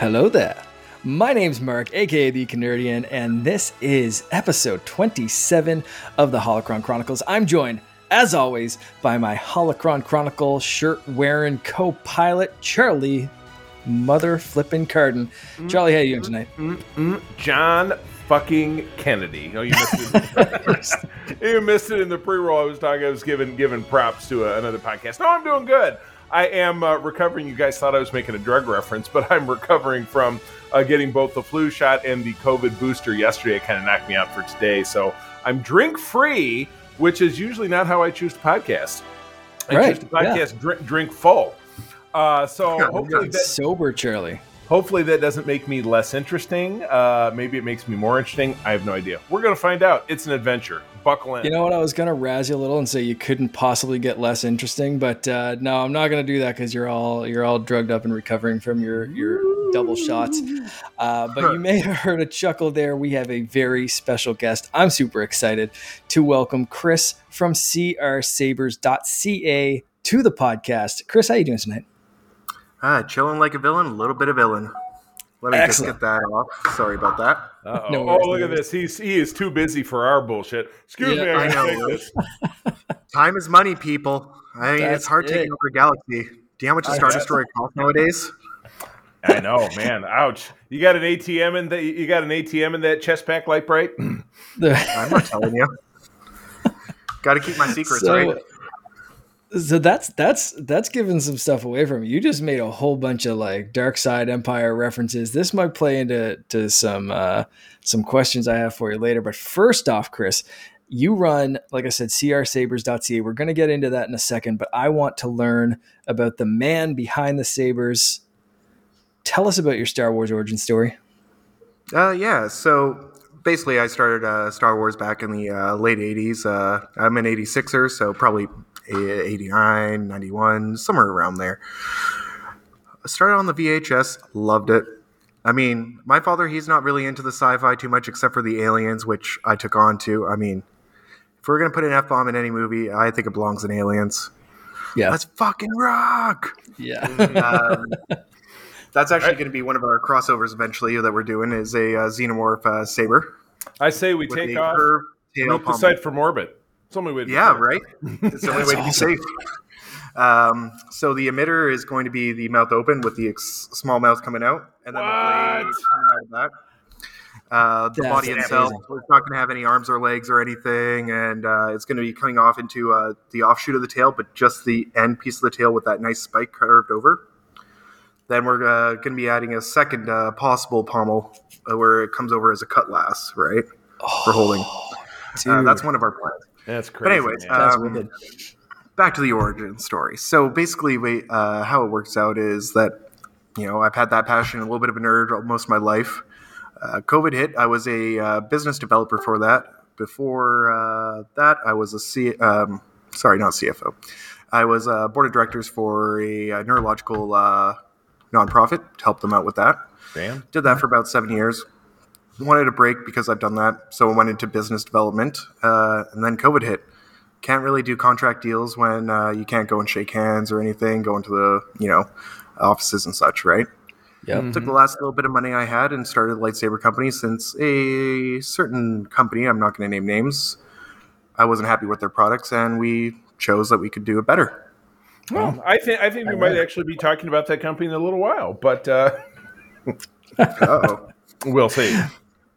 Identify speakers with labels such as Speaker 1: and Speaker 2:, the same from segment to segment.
Speaker 1: Hello there. My name's Mark, aka the CaNERDian, and this is episode 27 of the Holocron Chronicles. I'm joined, as always, by my Holocron Chronicle shirt wearing co pilot, Charlie Mother Flippin' Carden. Charlie, how you doing tonight?
Speaker 2: Mm-mm. John fucking Kennedy. Oh, you missed it. you missed it in the pre-roll. I was talking. I was giving giving props to a, another podcast. No, I'm doing good. I am uh, recovering. You guys thought I was making a drug reference, but I'm recovering from uh, getting both the flu shot and the COVID booster yesterday. It kind of knocked me out for today. So I'm drink free, which is usually not how I choose to podcast. I
Speaker 1: Right,
Speaker 2: choose to podcast drink, drink full. Uh, so hopefully that,
Speaker 1: Sober, Charlie.
Speaker 2: Hopefully that doesn't make me less interesting. Uh, maybe it makes me more interesting. I have no idea. We're gonna find out. It's an adventure. Buckle in.
Speaker 1: You know what? I was gonna razz you a little and say you couldn't possibly get less interesting, but uh, no, I'm not gonna do that because you're all you're all drugged up and recovering from your your double shots. Uh, but you may have heard a chuckle there. We have a very special guest. I'm super excited to welcome Chris from CRSabers.ca to the podcast. Chris, how you doing tonight?
Speaker 3: Ah, chilling like a villain, a little bit of villain. Let me
Speaker 1: Excellent.
Speaker 3: just get that off. Sorry about that.
Speaker 2: Uh-oh.
Speaker 1: No
Speaker 2: oh, look
Speaker 1: no
Speaker 2: at this. He's he is too busy for our bullshit. Excuse
Speaker 1: Yeah,
Speaker 2: me. I
Speaker 3: I know,
Speaker 2: this.
Speaker 3: Time is money, people. I mean,
Speaker 1: That's
Speaker 3: it's hard
Speaker 1: it.
Speaker 3: taking over a galaxy. Do you know how much a
Speaker 2: I
Speaker 3: Star. Destroyer costs nowadays?
Speaker 2: I know, man. Ouch. You got an ATM in that. You got an ATM in that chest pack light bright.
Speaker 3: I'm not telling you. Got to keep my secrets,
Speaker 1: so,
Speaker 3: right?
Speaker 1: So that's that's that's giving some stuff away from you. You just made a whole bunch of like Dark Side Empire references. This might play into to some uh, some questions I have for you later. But first off, Chris, you run like I said, crsabers.ca. We're going to get into that in a second, but I want to learn about the man behind the sabers. Tell us about your Star Wars origin story.
Speaker 3: Uh, yeah. So basically, I started uh, Star Wars back in the uh, late 80s. Uh, I'm an 86er, so probably 89, 91, somewhere around there. I started on the VHS, loved it. I mean, my father, he's not really into the sci fi too much except for the aliens, which I took on to. I mean, if we're going to put an F bomb in any movie, I think it belongs in Aliens.
Speaker 1: Yeah,
Speaker 3: Let's fucking rock!
Speaker 1: yeah.
Speaker 3: um, that's actually going to be one of our crossovers eventually that we're doing is a uh, xenomorph uh, saber
Speaker 2: I say we take
Speaker 3: a
Speaker 2: off.
Speaker 3: curved tail
Speaker 2: Nuke the
Speaker 3: pommel.
Speaker 2: site from orbit. It's the only way. To
Speaker 3: Yeah,
Speaker 2: do
Speaker 3: right. It's the only way to be safe. Um, so the emitter is going to be the mouth open with the ex- small mouth coming out, and then the blade coming out of that. Uh, the
Speaker 1: That's
Speaker 3: body itself
Speaker 1: amazing.
Speaker 3: is not going to have any arms or legs or anything, and uh, it's going to be coming off into uh, the offshoot of the tail, but just the end piece of the tail with that nice spike curved over. Then we're uh, going to be adding a second uh, possible pommel uh, where it comes over as a cutlass, right, for holding. Uh, that's one of our plans.
Speaker 2: That's crazy.
Speaker 3: But anyways.
Speaker 1: That's
Speaker 3: um,
Speaker 1: wicked.
Speaker 3: back to the origin story. So basically, we, uh, how it works out is that you know I've had that passion, a little bit of a nerd most of my life. Uh, COVID hit. I was a uh, business developer for that. Before uh, that, I was a C. Um, sorry, not CFO. I was a board of directors for a, uh neurological uh, nonprofit to help them out with that.
Speaker 2: Damn.
Speaker 3: Did that for about seven years. Wanted a break because I've done that, so I went into business development, uh, and then COVID hit. Can't really do contract deals when uh, you can't go and shake hands or anything, go into the you know offices and such, right?
Speaker 1: Yep.
Speaker 3: Took the last little bit of money I had and started a lightsaber company. Since a certain company, I'm not going to name names, I wasn't happy with their products, and we chose that we could do it better.
Speaker 2: Well, I think I think we might actually be talking about that company in a little while, but uh,
Speaker 3: Oh,
Speaker 2: we'll see.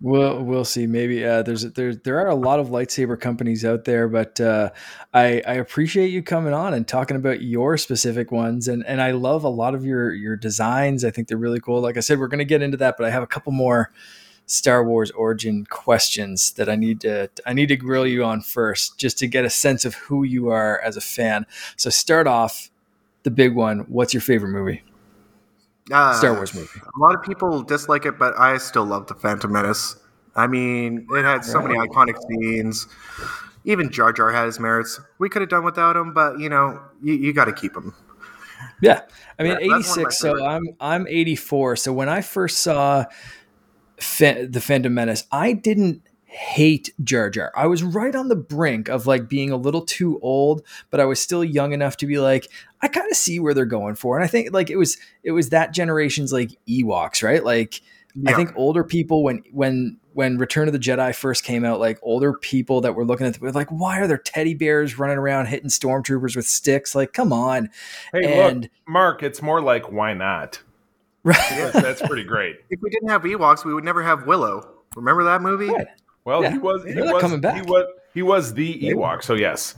Speaker 1: We'll we'll see. Maybe uh, there's there there are a lot of lightsaber companies out there, but uh, I I appreciate you coming on and talking about your specific ones, and and I love a lot of your your designs. I think they're really cool. Like I said, we're going to get into that, but I have a couple more Star Wars origin questions that I need to I need to grill you on first, just to get a sense of who you are as a fan. So start off the big one. What's your favorite movie?
Speaker 3: Uh,
Speaker 1: Star Wars movie.
Speaker 3: A lot of people dislike it, but I still love the Phantom Menace. I mean, it had so many iconic scenes. Even Jar Jar had his merits. We could have done without him, but you know, you, you got to keep him.
Speaker 1: Yeah, I mean,
Speaker 3: Yeah, that's one of my
Speaker 1: 86. So. I'm I'm 84. So when I first saw the Phantom Menace, I didn't hate Jar Jar. I was right on the brink of like being a little too old, but I was still young enough to be like, I kind of see where they're going for. And I think like it was it was that generation's like Ewoks, right? Like
Speaker 3: Yeah.
Speaker 1: I think older people when when when Return of the Jedi first came out, like older people that were looking at were like, why are there teddy bears running around hitting stormtroopers with sticks? Like, come on.
Speaker 2: Hey,
Speaker 1: and
Speaker 2: look, Mark, it's more like why not?
Speaker 1: right.
Speaker 2: That's, that's pretty great.
Speaker 3: If we didn't have Ewoks, we would never have Willow. Remember that movie?
Speaker 1: Right.
Speaker 2: Well,
Speaker 1: Yeah.
Speaker 2: he was he was
Speaker 1: coming back.
Speaker 2: he was he was the Ewok. So yes,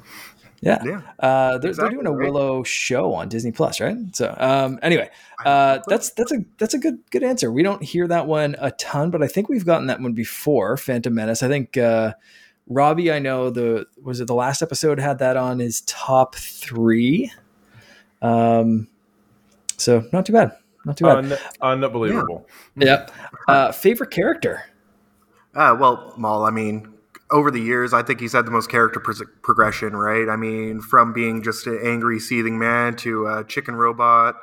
Speaker 1: Yeah.
Speaker 3: Yeah.
Speaker 1: Uh, they're,
Speaker 3: Exactly,
Speaker 1: they're doing a
Speaker 3: right?
Speaker 1: Willow show on Disney Plus, right? So, um, anyway, uh,
Speaker 3: have no clue.
Speaker 1: that's that's a that's a good good answer. We don't hear that one a ton, but I think we've gotten that one before. Phantom Menace. I think uh, Robbie. I know the was it the last episode had that on his top three. Um, so not too bad. Not too bad.
Speaker 2: Un- unbelievable.
Speaker 1: yep. Uh, favorite character.
Speaker 3: Uh, well, Maul, I mean, over the years, I think he's had the most character pros- progression, right? I mean, from being just an angry, seething man to a chicken robot,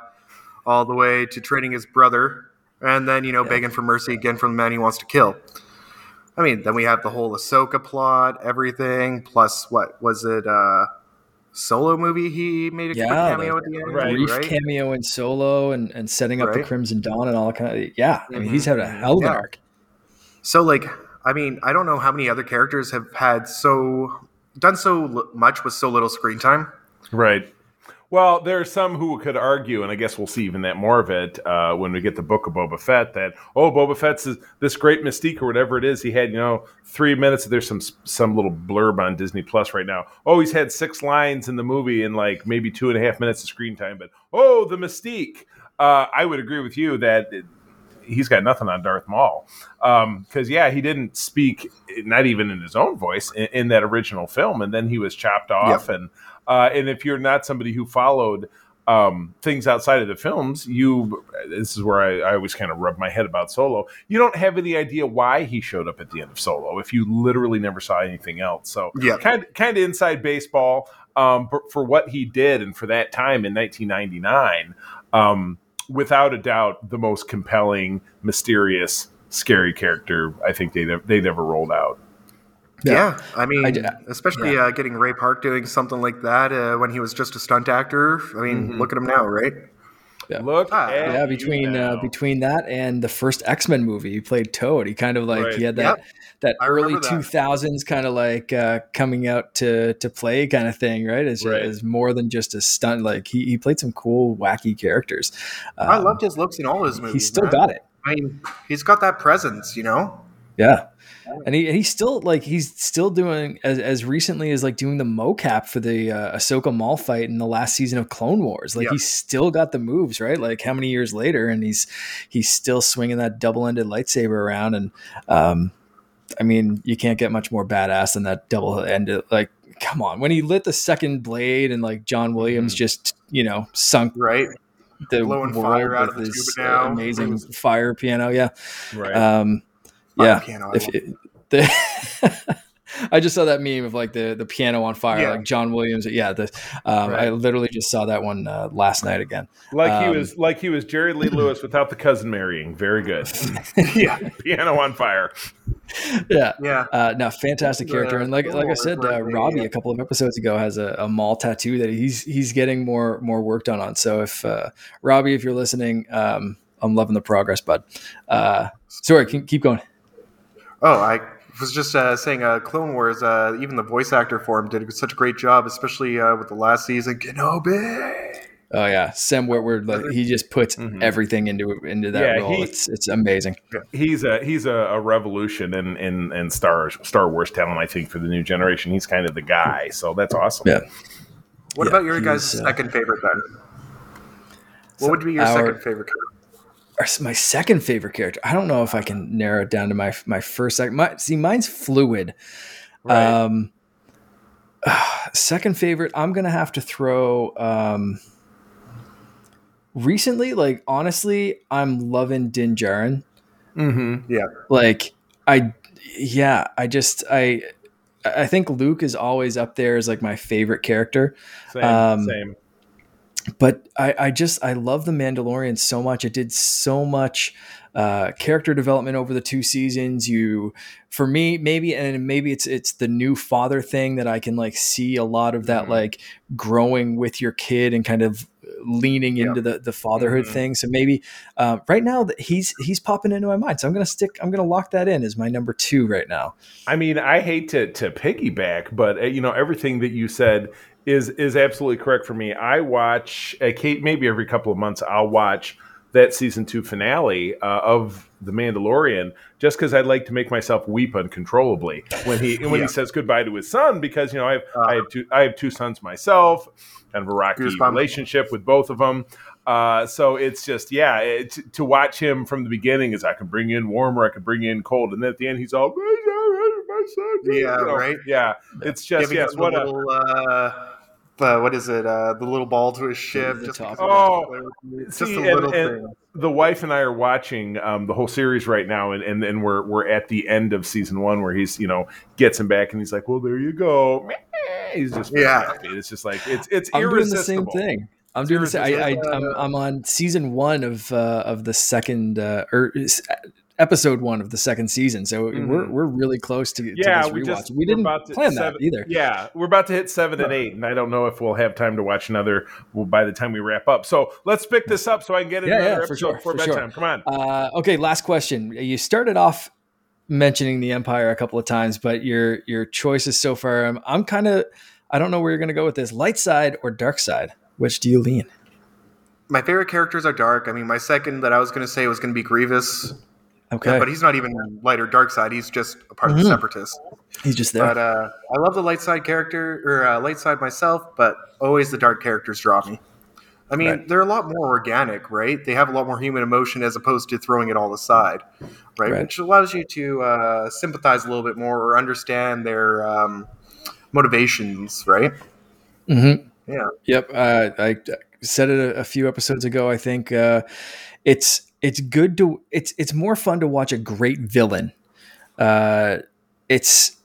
Speaker 3: all the way to training his brother, and then, you know, begging for mercy again from the man he wants to kill. I mean, then we have the whole Ahsoka plot, everything, plus what was it, uh, solo movie he made a
Speaker 1: Yeah,
Speaker 3: cameo at the end,
Speaker 2: Right,
Speaker 1: Brief
Speaker 3: right?
Speaker 1: cameo in Solo and, and setting up the Crimson Dawn and all that kind of yeah. I mean, he's had a hell of an
Speaker 3: Yeah.
Speaker 1: arc.
Speaker 3: So, like, I mean, I don't know how many other characters have had so done so l- much with so little screen time.
Speaker 2: Right. Well, there are some who could argue, and I guess we'll see even that more of it uh, when we get the book of Boba Fett. That oh, Boba Fett's is this great mystique or whatever it is. He had you know three minutes. There's some some little blurb on Disney Plus right now. Oh, he's had six lines in the movie and like maybe two and a half minutes of screen time. But oh, the mystique. Uh, I would agree with you that he's got nothing on Darth Maul. Because yeah, he didn't speak, not even in his own voice, in, in that original film, and then he was chopped off. And uh, and if you're not somebody who followed um, things outside of the films, you this is where I, I always kind of rub my head about Solo. You don't have any idea why he showed up at the end of Solo if you literally never saw anything else. So
Speaker 3: Yeah.
Speaker 2: kind kind of inside baseball um, for, for what he did and for that time in 1999. Um, without a doubt, the most compelling, mysterious, scary character I think they they've ever rolled out.
Speaker 1: Yeah.
Speaker 3: Yeah, I mean,
Speaker 1: I d-
Speaker 3: especially uh, getting Ray Park doing something like that uh, when he was just a stunt actor. I mean, look at him now, right?
Speaker 1: Yeah.
Speaker 2: Look,
Speaker 3: Ah,
Speaker 1: yeah between uh, between that and the first x-men movie he played toad he kind of like
Speaker 2: Right.
Speaker 1: he had that
Speaker 3: Yep.
Speaker 1: That
Speaker 3: I
Speaker 1: early 2000s kind of like uh, coming out to to play kind of thing right Is
Speaker 2: Right.
Speaker 1: as more than just a stunt like he, he played some cool wacky characters
Speaker 3: I
Speaker 1: Um,
Speaker 3: loved his looks in all his movies.
Speaker 1: he's still
Speaker 3: man.
Speaker 1: got it
Speaker 3: I mean, he's got that presence, you know.
Speaker 1: yeah and he and he's still like he's still doing as, as recently as like doing the mocap for the uh, Ahsoka Maul fight in the last season of Clone Wars. Like
Speaker 3: Yeah.
Speaker 1: he's still got the moves, right? Like how many years later, and he's he's still swinging that double ended lightsaber around. And um, I mean, you can't get much more badass than that double ended. Like, come on, when he lit the second blade and like John Williams just you know sunk
Speaker 3: Right?
Speaker 1: the
Speaker 3: Blowing fire out of the
Speaker 1: his
Speaker 3: tuba now.
Speaker 1: amazing fire piano. Yeah.
Speaker 2: right.
Speaker 1: Um, yeah.
Speaker 3: piano,
Speaker 1: If it- the, I just saw that meme of like the the piano on fire,
Speaker 3: Yeah.
Speaker 1: like John Williams. Yeah, the, um, I literally just saw that one uh, last night again.
Speaker 2: like he
Speaker 1: um,
Speaker 2: was like he was Jerry Lee Lewis without the cousin marrying. Very good.
Speaker 3: yeah,
Speaker 2: Piano on fire.
Speaker 1: Yeah.
Speaker 3: yeah.
Speaker 1: Uh, no, fantastic
Speaker 3: Yeah,
Speaker 1: character, and like like I said, uh. Robbie
Speaker 3: Yeah.
Speaker 1: a couple of episodes ago has a, a Maul tattoo that he's he's getting more more work done on. So if uh, Robbie, if you're listening, um, I'm loving the progress, bud. Uh, sorry, keep, keep going.
Speaker 3: Oh, I was just uh, saying, uh, Clone Wars. Uh, even the voice actor for him did such a great job, especially uh, with the last season, Kenobi.
Speaker 1: Oh yeah, Sam Witwer, like, he just puts
Speaker 2: Mhm.
Speaker 1: everything into into that
Speaker 2: Yeah,
Speaker 1: role.
Speaker 2: he-
Speaker 1: it's it's amazing.
Speaker 2: He's a he's a, a revolution in, in in Star Star Wars talent. I think for the new generation, he's kind of the guy. So that's awesome.
Speaker 1: Yeah.
Speaker 3: What
Speaker 1: Yeah,
Speaker 3: about your guys'
Speaker 1: uh,
Speaker 3: second favorite then?
Speaker 1: So
Speaker 3: What would be your
Speaker 1: our-
Speaker 3: second favorite character?
Speaker 1: Or My second favorite character. I don't know if I can narrow it down to my my first. My, see, mine's fluid.
Speaker 2: Right.
Speaker 1: Um, second favorite, I'm gonna have to throw. Um, recently, like honestly, I'm loving Din Djarin.
Speaker 2: mm-hmm.
Speaker 3: Yeah,
Speaker 1: Like I, yeah, I just I, I think Luke is always up there as like my favorite character.
Speaker 2: Same.
Speaker 1: Um,
Speaker 2: same.
Speaker 1: But I, I just I love the Mandalorian so much. It did so much uh, character development over the two seasons. You, for me, maybe and maybe it's it's the new father thing that I can like see a lot of that
Speaker 2: Mhm.
Speaker 1: like growing with your kid and kind of leaning
Speaker 3: Yeah.
Speaker 1: into the the fatherhood
Speaker 2: Mhm.
Speaker 1: thing. So maybe uh, right now that he's he's popping into my mind. So I'm gonna stick. I'm gonna lock that in as my number two right now.
Speaker 2: I mean, I hate to to piggyback, but uh, you know everything that you said is is absolutely correct for me. I watch uh, Kate maybe every couple of months. I'll watch that season two finale uh, of The Mandalorian just because I'd like to make myself weep uncontrollably when he when
Speaker 3: Yeah.
Speaker 2: he says goodbye to his son because you know I have
Speaker 3: Uh,
Speaker 2: I have two I have two sons myself and a rocky relationship with both of them. Uh, so it's just yeah, it, to- to watch him from the beginning is I can bring in warm or I can bring in cold, and then at the end he's all my son,
Speaker 3: Yeah,
Speaker 2: you know,
Speaker 3: right.
Speaker 2: Yeah, it's just yes, what a
Speaker 3: little, uh, what is it? Uh, the little ball to his ship.
Speaker 1: The
Speaker 3: just
Speaker 1: top.
Speaker 3: because
Speaker 2: Oh,
Speaker 3: it's just
Speaker 2: see,
Speaker 3: a little
Speaker 2: and-
Speaker 3: thing.
Speaker 2: the wife and I are watching um, the whole series right now, and, and and we're we're at the end of season one where he's you know gets him back and he's like, well, there you go. He's just
Speaker 3: Yeah.
Speaker 2: happy. It's just like it's it's
Speaker 1: I'm doing the same thing. I'm doing the same. I, I, I'm, I'm on season one of uh, of the second uh, or s- episode one of the second season, so we're
Speaker 2: Mhm.
Speaker 1: we're really close to, to
Speaker 2: Yeah,
Speaker 1: this
Speaker 2: we
Speaker 1: rewatch.
Speaker 2: just
Speaker 1: we didn't
Speaker 2: about to
Speaker 1: plan
Speaker 2: seven-
Speaker 1: that either.
Speaker 2: Yeah, we're about to hit seven and eight, and I don't know if we'll have time to watch another well, by the time we wrap up. So let's pick this up so I can get
Speaker 1: Yeah,
Speaker 2: another
Speaker 1: yeah, for
Speaker 2: episode
Speaker 1: sure,
Speaker 2: before
Speaker 1: for sure.
Speaker 2: bedtime. Come on.
Speaker 1: Uh, okay, last question. You started off mentioning the Empire a couple of times, but your your choices so far, I'm, I'm kind of I don't know where you're going to go with this. Light side or dark side? Which do you lean?
Speaker 3: My favorite characters are dark. I mean, my second that I was going to say was going to be Grievous,
Speaker 1: Okay,
Speaker 3: but he's not even light or dark side. He's just a part of
Speaker 1: Mhm.
Speaker 3: the Separatists.
Speaker 1: he's just there.
Speaker 3: But uh, I love the light side character or uh, light side myself, but always the dark characters draw me. I mean,
Speaker 1: Right.
Speaker 3: they're a lot more organic, right? They have a lot more human emotion as opposed to throwing it all aside, right?
Speaker 1: Right.
Speaker 3: Which allows you to uh, sympathize a little bit more or understand their um, motivations, right?
Speaker 1: Mm-hmm.
Speaker 3: Yeah.
Speaker 1: Yep. Uh, I said it a, a few episodes ago. I think uh, it's it's good to it's it's more fun to watch a great villain. Uh, it's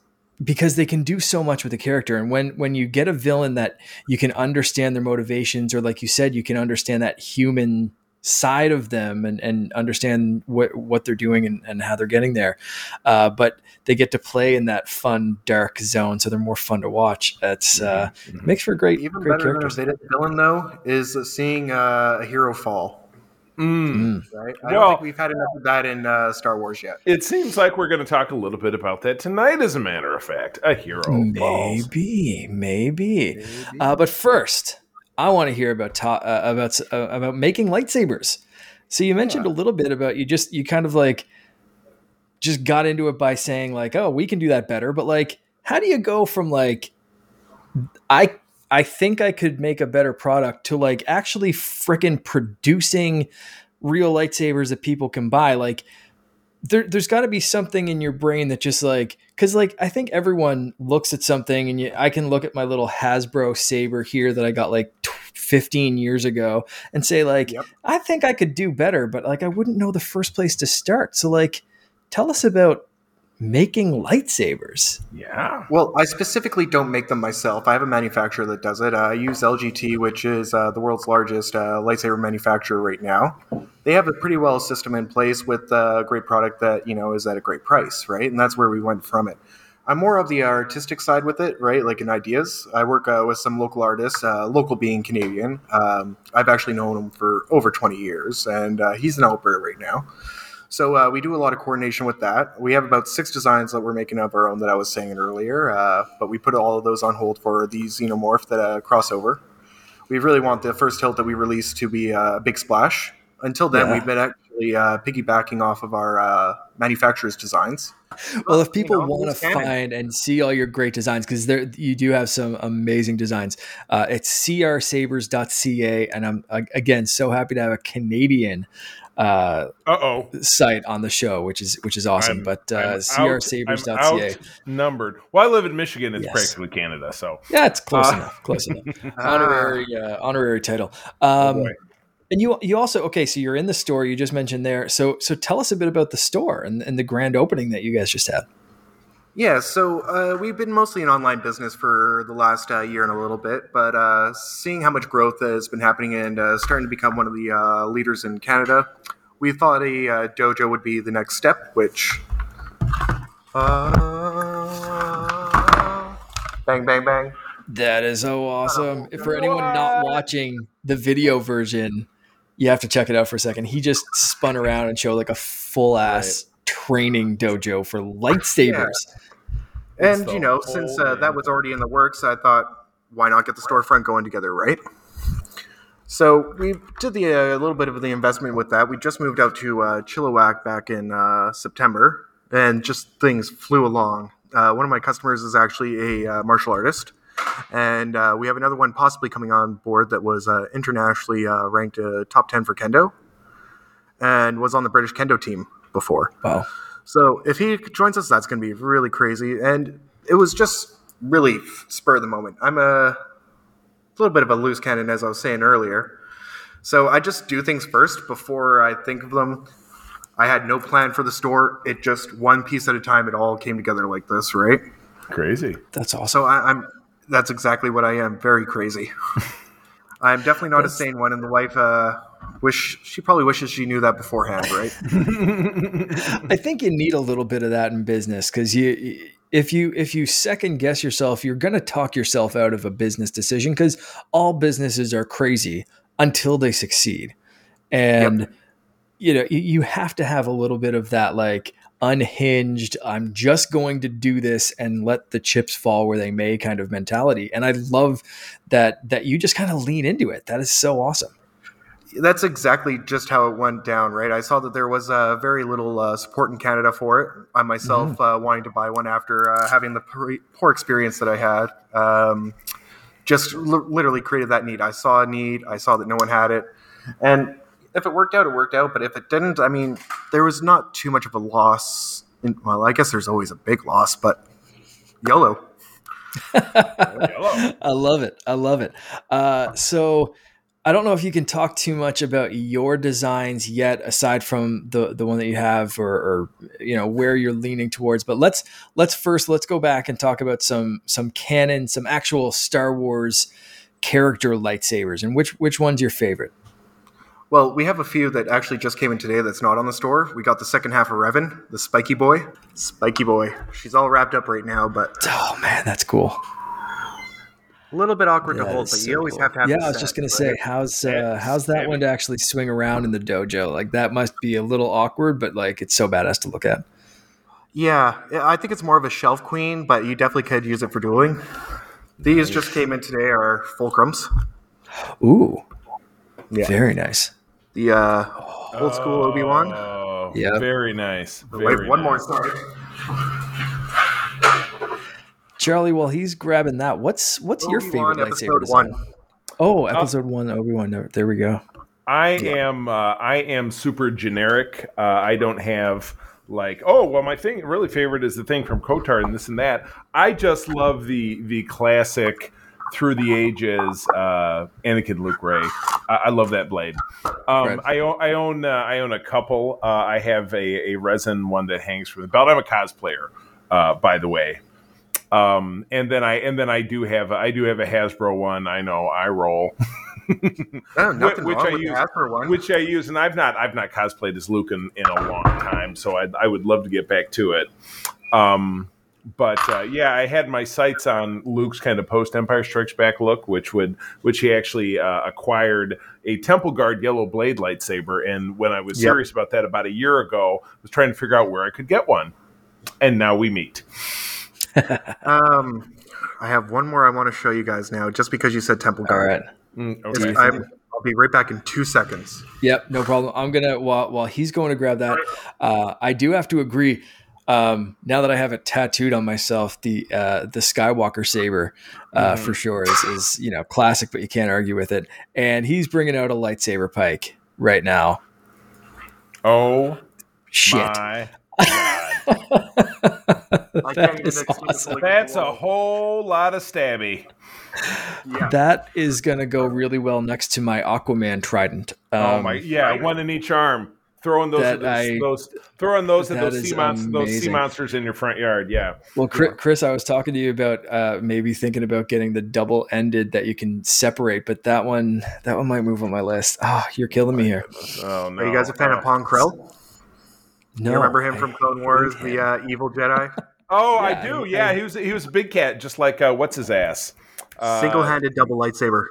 Speaker 1: because they can do so much with the character, and when when you get a villain that you can understand their motivations, or like you said, you can understand that human side of them and, and understand what what they're doing and, and how they're getting there. Uh, but they get to play in that fun dark zone, so they're more fun to watch. It's uh,
Speaker 2: Mhm.
Speaker 1: makes for great
Speaker 3: Even
Speaker 1: great
Speaker 3: better
Speaker 1: characters.
Speaker 3: than a villain, though, is seeing uh, a hero fall,
Speaker 2: Mm.
Speaker 1: Mm.
Speaker 3: right? I
Speaker 2: Well-
Speaker 3: don't think we've had enough of that in uh, Star Wars yet.
Speaker 2: It seems like we're going to talk a little bit about that tonight, as a matter of fact. A hero falls.
Speaker 1: Maybe, maybe. Uh, but first, I want to hear about to- uh, about uh, about making lightsabers. So you mentioned a little bit about you just you kind of like just got into it by saying like, oh, we can do that better. But like, how do you go from like I I think I could make a better product to like actually freaking producing real lightsabers that people can buy? Like there, there's got to be something in your brain that just like because like i think everyone looks at something and you, i can look at my little hasbro saber here that i got like tw- 15 years ago and say like
Speaker 3: Yep.
Speaker 1: i think i could do better but like i wouldn't know the first place to start so like tell us about making lightsabers
Speaker 2: Yeah.
Speaker 3: Well, I specifically don't make them myself. I have a manufacturer that does it. Uh, I use LGT, which is uh, the world's largest uh, lightsaber manufacturer right now. They have a pretty well system in place with a great product that you know is at a great price, right? And that's where we went from it. I'm more of the artistic side with it, right? Like in ideas. I work uh, with some local artists, uh, local being Canadian. Um, I've actually known him for over 20 years, and uh, he's in Alberta right now. So uh, we do a lot of coordination with that. We have about six designs that we're making of our own that I was saying earlier, uh, but we put all of those on hold for the Xenomorph that uh, crossover. We really want the first tilt that we release to be uh, a big splash. Until then,
Speaker 1: Yeah.
Speaker 3: we've been actually uh, piggybacking off of our uh, manufacturer's designs.
Speaker 1: well if people
Speaker 3: know,
Speaker 1: want to find and see all your great designs because there you do have some amazing designs uh, it's crsabers.ca and i'm again so happy to have a canadian uh,
Speaker 2: oh.
Speaker 1: site on the show, which is which is awesome. but uh, crsabers.ca.
Speaker 2: Numbered. Well, I live in Michigan. It's
Speaker 1: Yes.
Speaker 2: practically Canada. So
Speaker 1: Yeah, it's close
Speaker 2: Uh,
Speaker 1: enough. Close enough. Honorary uh, honorary title. Um,
Speaker 2: boy.
Speaker 1: and you you also okay. So you're in the store. You just mentioned there. So so tell us a bit about the store and, and the grand opening that you guys just had.
Speaker 3: Yeah, so uh, we've been mostly an online business for the last uh, year and a little bit, but uh, seeing how much growth has been happening and uh, starting to become one of the uh, leaders in Canada, we thought a uh, dojo would be the next step, which. bang, bang, bang.
Speaker 1: That is so awesome. If for anyone not watching the video version, you have to check it out for a second. He just spun around and showed like a full ass training dojo for lightsabers.
Speaker 3: And you know, since uh, that was already in the works, I thought, why not get the storefront going together, right? So we did the a little bit of the investment with that. We just moved out to uh, Chilliwack back in uh, September, and just things flew along. Uh, one of my customers is actually a uh, martial artist, and uh, we have another one possibly coming on board that was uh, internationally uh, ranked uh, top ten for kendo, and was on the British kendo team before.
Speaker 1: Wow.
Speaker 3: So if he joins us, that's going to be really crazy. And it was just really spur of the moment. I'm a little bit of a loose cannon, as I was saying earlier. So I just do things first before I think of them. I had no plan for the store. It just one piece at a time. It all came together like this, right?
Speaker 2: Crazy.
Speaker 1: That's awesome.
Speaker 3: So I, I'm. That's exactly what I am. Very crazy. I'm definitely not a sane one, and the wife uh, wish she probably wishes she knew that beforehand, right?
Speaker 1: I think you need a little bit of that in business because you if you if you second guess yourself, you're going to talk yourself out of a business decision because all businesses are crazy until they succeed, and
Speaker 3: Yep.
Speaker 1: you know you, you have to have a little bit of that like unhinged i'm just going to do this and let the chips fall where they may kind of mentality and i love that that you just kind of lean into it that is so awesome
Speaker 3: That's exactly just how it went down, right? I saw that there was uh, very little uh, support in Canada for it. I myself uh, wanting to buy one after uh, having the poor, poor experience that I had. Um, just li- literally created that need. I saw a need. I saw that no one had it, and if it worked out, it worked out. But if it didn't, I mean, there was not too much of a loss. In, well, I guess there's always a big loss, but YOLO.
Speaker 1: I love it. I love it. Uh, so I don't know if you can talk too much about your designs yet, aside from the the one that you have, or, or you know where you're leaning towards. But let's let's first let's go back and talk about some some canon, some actual Star Wars character lightsabers, and which which one's your favorite?
Speaker 3: Well, we have a few that actually just came in today that's not on the store. We got the second half of Revan, the Spiky Boy. Spiky Boy. She's all wrapped up right now, but
Speaker 1: Oh man, that's cool.
Speaker 3: a little bit awkward
Speaker 1: That
Speaker 3: to hold. But
Speaker 1: so
Speaker 3: you always
Speaker 1: cool.
Speaker 3: have to have
Speaker 1: Yeah,
Speaker 3: the
Speaker 1: I was
Speaker 3: set,
Speaker 1: just gonna say, how's uh, how's that one to actually swing around in the dojo? Like that must be a little awkward, but like it's so badass to look at.
Speaker 3: Yeah, yeah, I think it's more of a shelf queen, but you definitely could use it for dueling. These just came in today are fulcrums.
Speaker 1: Ooh,
Speaker 3: Yeah.
Speaker 1: very nice.
Speaker 3: The uh, old school Obi Wan.
Speaker 2: Oh,
Speaker 1: Yeah.
Speaker 2: Very nice.
Speaker 3: Wait,
Speaker 2: Very
Speaker 3: one more.
Speaker 2: nice.
Speaker 3: Sorry.
Speaker 1: Charlie, while he's grabbing that, what's what's your
Speaker 3: Obi-Wan,
Speaker 1: favorite lightsaber
Speaker 3: episode
Speaker 1: design?
Speaker 3: one.
Speaker 1: Oh, episode one, Obi Wan. There we go.
Speaker 2: I am uh, I am super generic. Uh, I don't have like oh well my thing really favorite is the thing from KOTOR and this and that. I just love the the classic through the ages uh, Anakin Luke Rey. I, I love that blade. Um. I own I own uh, I own a couple. Uh, I have a, a resin one that hangs from the belt. I'm a cosplayer, uh, by the way. Um, and then I and then I do have I do have a Hasbro one. I know I roll.
Speaker 3: Oh, nothing
Speaker 2: which
Speaker 3: wrong
Speaker 2: I
Speaker 3: with
Speaker 2: use-
Speaker 3: one.
Speaker 2: which I use, and I've not I've not cosplayed as Luke in, in a long time, so I, I would love to get back to it. Um, but uh, yeah, I had my sights on Luke's kind of post Empire Strikes Back look, which would which he actually uh, acquired a Temple Guard yellow blade lightsaber, and when I was
Speaker 3: Yep.
Speaker 2: serious about that about a year ago, I was trying to figure out where I could get one, and now we meet.
Speaker 3: Um, I have one more I want to show you guys now, just because you said Temple Guard.
Speaker 1: right.
Speaker 2: Mm, okay.
Speaker 3: I'm, I'll be right back in two seconds.
Speaker 1: Yep, no problem. I'm gonna while while he's going to grab that, uh, I do have to agree. Um, now that I have it tattooed on myself, the uh, the Skywalker saber uh,
Speaker 3: Mm-hmm.
Speaker 1: for sure is, is you know classic, but you can't argue with it. And he's bringing out a lightsaber pike right now.
Speaker 2: Oh
Speaker 1: Shit,
Speaker 2: my god,
Speaker 3: I
Speaker 1: is
Speaker 3: explain it to,
Speaker 1: awesome.
Speaker 3: like,
Speaker 2: that's
Speaker 3: the
Speaker 2: a whole lot of stabby.
Speaker 3: Yeah.
Speaker 1: that is gonna go really well next to my Aquaman trident.
Speaker 2: oh
Speaker 1: Um,
Speaker 2: my, yeah,
Speaker 3: right.
Speaker 2: one in each arm. Throwing those
Speaker 1: That
Speaker 2: those,
Speaker 1: I-
Speaker 2: those throwing those at those sea monsters those sea monsters in your front yard. Yeah.
Speaker 1: Well, Chris, Chris, I was talking to you about uh, maybe thinking about getting the double ended that you can separate, but that one that one might move on my list. Ah, you're killing me here.
Speaker 2: Oh no.
Speaker 3: Are you guys a fan
Speaker 2: no.
Speaker 3: of Pong Krell?
Speaker 1: No,
Speaker 3: you remember him
Speaker 1: I-
Speaker 3: from Clone Wars, the uh, evil Jedi?
Speaker 2: Oh, I do.
Speaker 1: I-
Speaker 2: Yeah,
Speaker 1: I-
Speaker 2: he was he was a big cat, just like uh, what's his ass. Uh,
Speaker 3: Single-handed double lightsaber.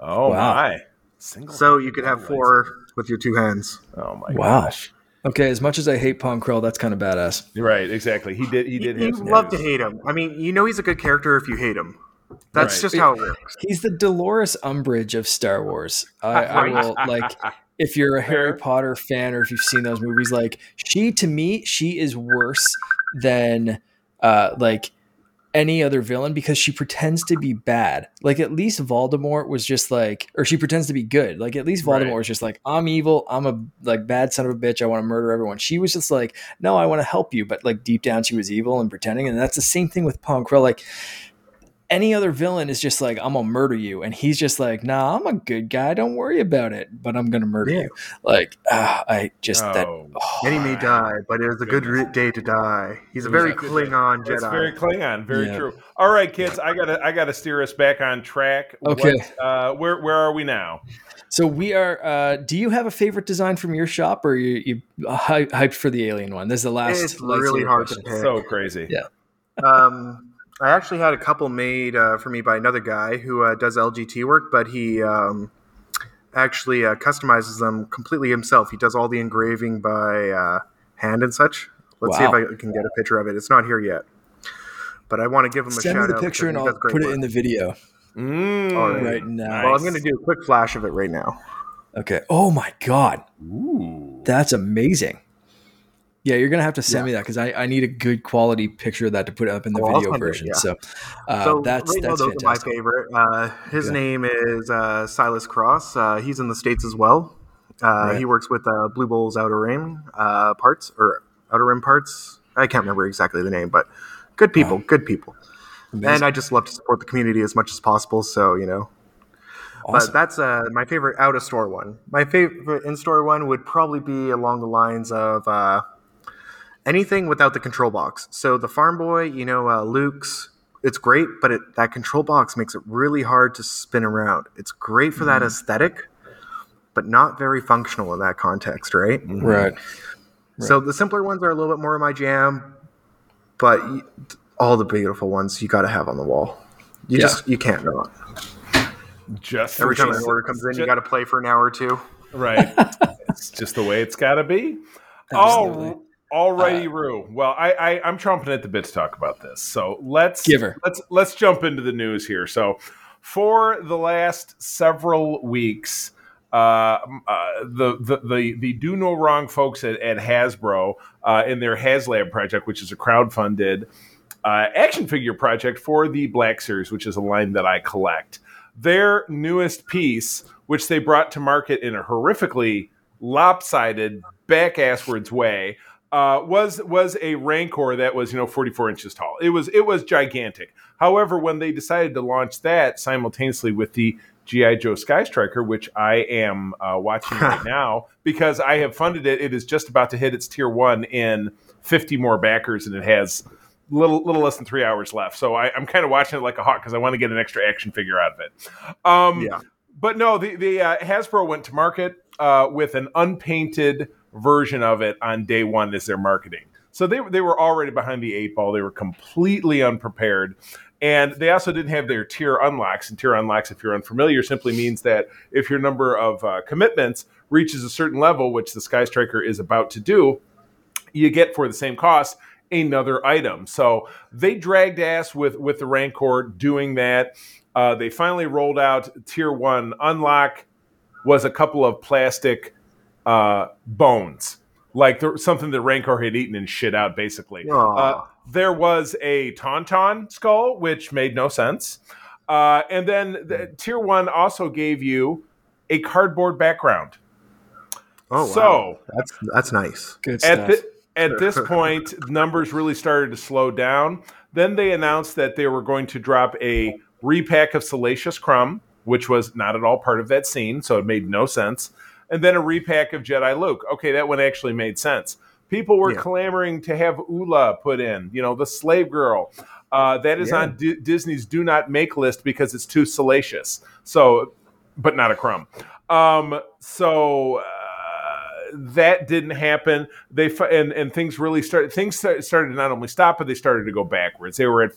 Speaker 2: Oh
Speaker 1: Wow.
Speaker 2: my. Single.
Speaker 3: So you could have four with your two hands.
Speaker 2: Oh my
Speaker 1: Wow.
Speaker 2: gosh.
Speaker 1: Okay, as much as I hate Pong Krell, that's kind of badass.
Speaker 2: Right. Exactly. He did. He did.
Speaker 3: you
Speaker 2: have some
Speaker 3: love to hate him. I mean, you know he's a good character if you hate him. That's
Speaker 2: Right.
Speaker 3: just how it works.
Speaker 1: He's the Dolores Umbridge of Star Wars. I, I will like if you're a Harry Potter fan or if you've seen those movies, like she to me, she is worse than uh like any other villain because she pretends to be bad. Like at least Voldemort was just like or she pretends to be good. Like at least Voldemort
Speaker 2: Right.
Speaker 1: was just like, I'm evil, I'm a like bad son of a bitch, I want to murder everyone. She was just like, No, I want to help you, but like deep down she was evil and pretending. And that's the same thing with Pong Krell. Like any other villain is just like, I'm gonna murder you, and he's just like, Nah, I'm a good guy. Don't worry about it, but I'm gonna murder
Speaker 3: Yeah.
Speaker 1: you. Like, ah, I just that.
Speaker 2: Oh,
Speaker 3: Many may die, but it is a good
Speaker 2: Goodness.
Speaker 3: day to die. He's a very
Speaker 2: a
Speaker 3: Klingon
Speaker 2: That's
Speaker 3: Jedi.
Speaker 2: very Klingon. Very
Speaker 1: Yeah.
Speaker 2: true. All right, kids. I gotta. I gotta steer us back on track.
Speaker 1: Okay.
Speaker 2: What, uh, where Where are we now?
Speaker 1: So we are. Uh, do you have a favorite design from your shop, or you you hyped for the alien one? This is the last.
Speaker 3: It's really hard
Speaker 1: question.
Speaker 3: to pick.
Speaker 2: So crazy.
Speaker 1: Yeah.
Speaker 3: um, I actually had a couple made uh, for me by another guy who uh, does LGT work, but he um, actually uh, customizes them completely himself. He does all the engraving by uh, hand and such. Let's see if I can get a picture of it. It's not here yet, but I want to give him a
Speaker 1: Send me the picture and I'll put it
Speaker 3: work.
Speaker 1: in the video
Speaker 2: Mm,
Speaker 3: All right.
Speaker 1: right now.
Speaker 3: Well, I'm going to do a quick flash of it right now.
Speaker 1: Okay. Oh my god,
Speaker 2: Ooh.
Speaker 1: that's amazing. Yeah, you're gonna have to send
Speaker 3: Yeah.
Speaker 1: me that because I, I need a good quality picture of that to put up in the
Speaker 3: Oh,
Speaker 1: video
Speaker 3: send it,
Speaker 1: version.
Speaker 3: yeah.
Speaker 1: So, uh,
Speaker 3: so
Speaker 1: that's
Speaker 3: right now,
Speaker 1: that's
Speaker 3: are my favorite. Uh, his
Speaker 1: Okay.
Speaker 3: name is uh, Silas Cross. Uh, he's in the states as well. Uh,
Speaker 1: Right.
Speaker 3: He works with uh, Blue Bulls Outer Rim uh, parts or Outer Rim parts. I can't remember exactly the name, but good people, good people. And I just love to support the community as much as possible. So you know,
Speaker 1: Awesome.
Speaker 3: but that's uh, my favorite out of store one. My favorite in store one would probably be along the lines of uh, anything without the control box. So the Farm Boy, you know, uh, Luke's, it's great, but it, that control box makes it really hard to spin around. It's great for that aesthetic, but not very functional in that context, right?
Speaker 1: right.
Speaker 3: So the simpler ones are a little bit more of my jam, but all the beautiful ones you got to have on the wall. You
Speaker 1: Yeah.
Speaker 3: just you can't not.
Speaker 2: Just
Speaker 3: Every time an order comes in, you got to play for an hour or two.
Speaker 2: Right. it's just the way it's got to be.
Speaker 1: Absolutely.
Speaker 2: Oh, alrighty, Rue. Well, I, I I'm chomping at the bit to talk about this. So let's
Speaker 1: Give her.
Speaker 2: let's let's jump into the news here. So for the last several weeks, uh, uh, the, the the the do no wrong folks at, at Hasbro uh, in their HasLab project, which is a crowdfunded uh, action figure project for the Black Series, which is a line that I collect. Their newest piece, which they brought to market in a horrifically lopsided, back asswards way, uh, was was a Rancor that was you know 44 inches tall. It was it was gigantic. However, when they decided to launch that simultaneously with the GI Joe Sky Striker, which I am uh, watching right now because I have funded it, it is just about to hit its tier one in 50 more backers, and it has little little less than three hours left. So I, I'm kind of watching it like a hawk because I want to get an extra action figure out of it. Um,
Speaker 3: Yeah.
Speaker 2: but no, the the uh, Hasbro went to market uh, with an unpainted version of it on day one as their marketing. So they they were already behind the eight ball. They were completely unprepared, and they also didn't have their tier unlocks. And tier unlocks, if you're unfamiliar, simply means that if your number of uh, commitments reaches a certain level, which the Sky Striker is about to do, you get for the same cost another item. So they dragged ass with with the Rancor doing that. Uh, they finally rolled out tier one unlock was a couple of plastic uh, bones, like the, something that Rancor had eaten and shit out, basically. Uh, there was a Tauntaun skull, which made no sense. Uh, and then the, tier one also gave you a cardboard background.
Speaker 3: Oh, wow.
Speaker 2: so
Speaker 3: that's that's nice.
Speaker 1: Good
Speaker 2: at,
Speaker 1: stuff.
Speaker 2: thi- at this point, numbers really started to slow down. Then they announced that they were going to drop a repack of Salacious Crumb, which was not at all part of that scene, so it made no sense. And then a repack of Jedi Luke. Okay, that one actually made sense. People were
Speaker 3: Yeah.
Speaker 2: clamoring to have Oola put in, you know, the slave girl. Uh, that is
Speaker 3: Yeah.
Speaker 2: on D- Disney's do not make list because it's too salacious. So, but not a crumb. Um, so uh, that didn't happen. They and and things really started. Things started to not only stop, but they started to go backwards. They were at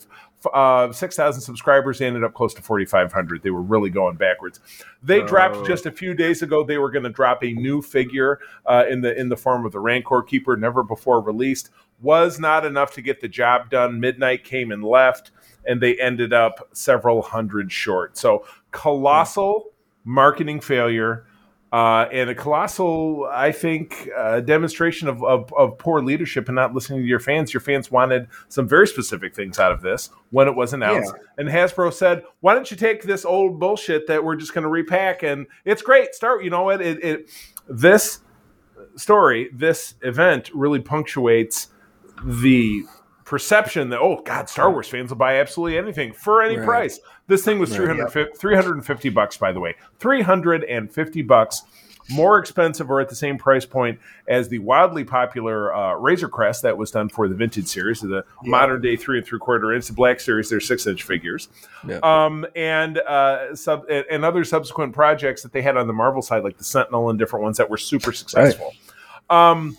Speaker 2: uh, six thousand subscribers. They ended up close to forty five hundred. They were really going backwards. They dropped
Speaker 3: Oh.
Speaker 2: just a few days ago. They were going to drop a new figure uh, in the in the form of the Rancor Keeper, never before released. Was not enough to get the job done. Midnight came and left, and they ended up several hundred short. So colossal marketing failure. Uh, and a colossal, I think, uh, demonstration of, of, of poor leadership and not listening to your fans. Your fans wanted some very specific things out of this when it was announced. And Hasbro said, why don't you take this old bullshit that we're just going to repack? And it's great. Start, you know what? It, it, this story, this event really punctuates the perception that, oh, God, Star Wars fans will buy absolutely anything for any
Speaker 1: Right.
Speaker 2: price. This thing was
Speaker 1: Right.
Speaker 2: 350, 350 bucks, by the way. 350 bucks. More expensive or at the same price point as the wildly popular uh, Razor Crest that was done for the vintage series, the modern day three and three quarter inch, the black series, they're six inch figures.
Speaker 1: Yeah.
Speaker 2: Um, and uh, sub and and other subsequent projects that they had on the Marvel side, like the Sentinel and different ones that were super successful. Um,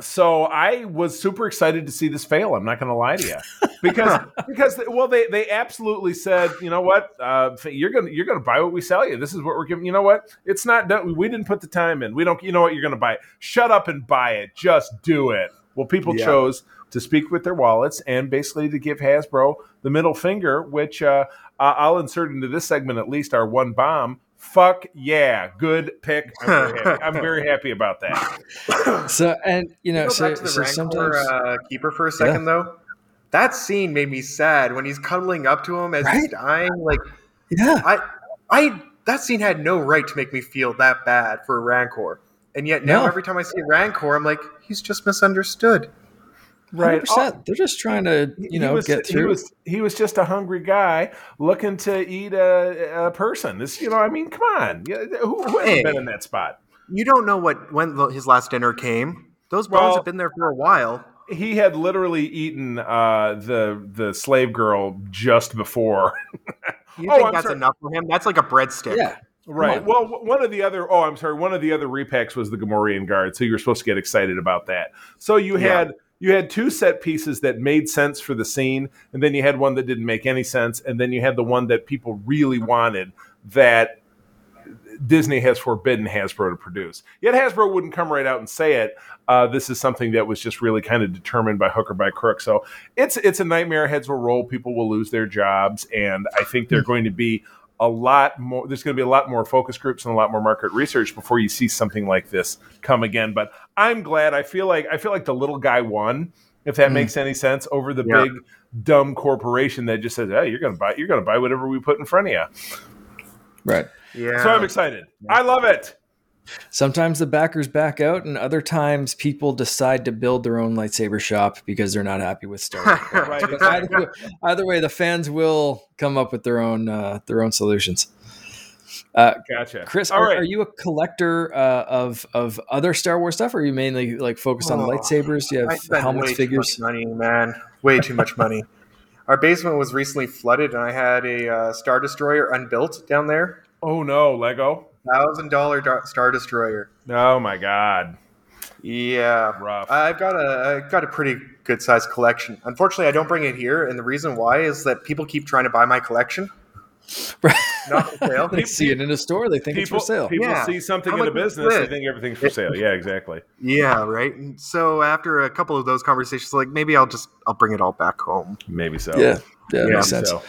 Speaker 2: so I was super excited to see this fail. I'm not going to lie to you, because because well they they absolutely said you know what uh, you're gonna you're gonna buy what we sell you. This is what we're giving. You know what? It's not done. We didn't put the time in. We don't. You know what? You're gonna buy it. Shut up and buy it. Just do it. Well, people
Speaker 3: Yeah.
Speaker 2: chose to speak with their wallets and basically to give Hasbro the middle finger, which uh, I'll insert into this segment at least our one bomb. Fuck yeah, good pick. I'm very happy, I'm very happy about that.
Speaker 1: So and you know,
Speaker 3: Go
Speaker 1: so,
Speaker 3: back to the
Speaker 1: so
Speaker 3: Rancor
Speaker 1: sometimes
Speaker 3: uh, keeper for a second, though. That scene made me sad when he's cuddling up to him as he's dying. Like
Speaker 1: yeah,
Speaker 3: I, I that scene had no right to make me feel that bad for Rancor, and yet now
Speaker 1: No.
Speaker 3: every time I see Rancor, I'm like, he's just misunderstood.
Speaker 1: Right. They're just trying to you know
Speaker 2: was,
Speaker 1: get
Speaker 2: He
Speaker 1: through.
Speaker 2: was he was just a hungry guy looking to eat a, a person. This, you know, I mean, come on, Yeah, who, who hasn't
Speaker 3: Hey.
Speaker 2: been in that spot?
Speaker 3: You don't know what when his last dinner came. Those bones
Speaker 2: Well-
Speaker 3: have been there for a while.
Speaker 2: He had literally eaten uh, the the slave girl just before.
Speaker 3: You
Speaker 2: Oh,
Speaker 3: think
Speaker 2: I'm
Speaker 3: that's
Speaker 2: sorry.
Speaker 3: enough for him? That's like a breadstick.
Speaker 1: yeah,
Speaker 2: Right.
Speaker 1: on.
Speaker 2: Well, one of the other oh, I'm sorry, one of the other repacks was the Gamorrean guard, so you were supposed to get excited about that. So you
Speaker 3: Yeah.
Speaker 2: had you had two set pieces that made sense for the scene, and then you had one that didn't make any sense, and then you had the one that people really wanted that Disney has forbidden Hasbro to produce. Yet Hasbro wouldn't come right out and say it. Uh, this is something that was just really kind of determined by hook or by crook. So it's it's a nightmare. Heads will roll. People will lose their jobs, and I think they're going to be a lot more. There's going to be a lot more focus groups and a lot more market research before you see something like this come again. But I'm glad. I feel like I feel like the little guy won. If that
Speaker 1: Mm.
Speaker 2: makes any sense, over the
Speaker 3: Yeah.
Speaker 2: big dumb corporation that just says, "Hey, you're going to buy you're going to buy whatever we put in front of you."
Speaker 1: right.
Speaker 3: Yeah.
Speaker 2: So I'm excited. I love it.
Speaker 1: Sometimes the backers back out, and other times people decide to build their own lightsaber shop because they're not happy with Star Wars.
Speaker 2: Right.
Speaker 1: But either, way, either way, the fans will come up with their own uh, their own solutions. Uh,
Speaker 2: Gotcha.
Speaker 1: Chris, are,
Speaker 2: right.
Speaker 1: are you a collector uh, of of other Star Wars stuff, or are you mainly like focused on
Speaker 3: Oh,
Speaker 1: lightsabers? Do you
Speaker 3: I
Speaker 1: have helmets,
Speaker 3: way
Speaker 1: figures?
Speaker 3: too much money, man. Way too much money. Our basement was recently flooded, and I had a uh, Star Destroyer unbuilt down there.
Speaker 2: Oh no, Lego.
Speaker 3: Thousand dollar Star Destroyer.
Speaker 2: Oh my god.
Speaker 3: Yeah,
Speaker 2: Rough.
Speaker 3: I've got a I've got a pretty good sized collection. Unfortunately, I don't bring it here, and the reason why is that people keep trying to buy my collection. Not for sale.
Speaker 1: they see it in a store, they think
Speaker 2: people
Speaker 1: it's for sale.
Speaker 2: people
Speaker 3: Yeah.
Speaker 2: see something
Speaker 3: How
Speaker 2: in a business, they think everything's for sale. Yeah, exactly.
Speaker 3: yeah, right. And so after a couple of those conversations, like maybe I'll just I'll bring it all back home.
Speaker 2: Maybe so.
Speaker 1: Yeah, yeah,
Speaker 3: Yeah,
Speaker 1: makes sense.
Speaker 2: So.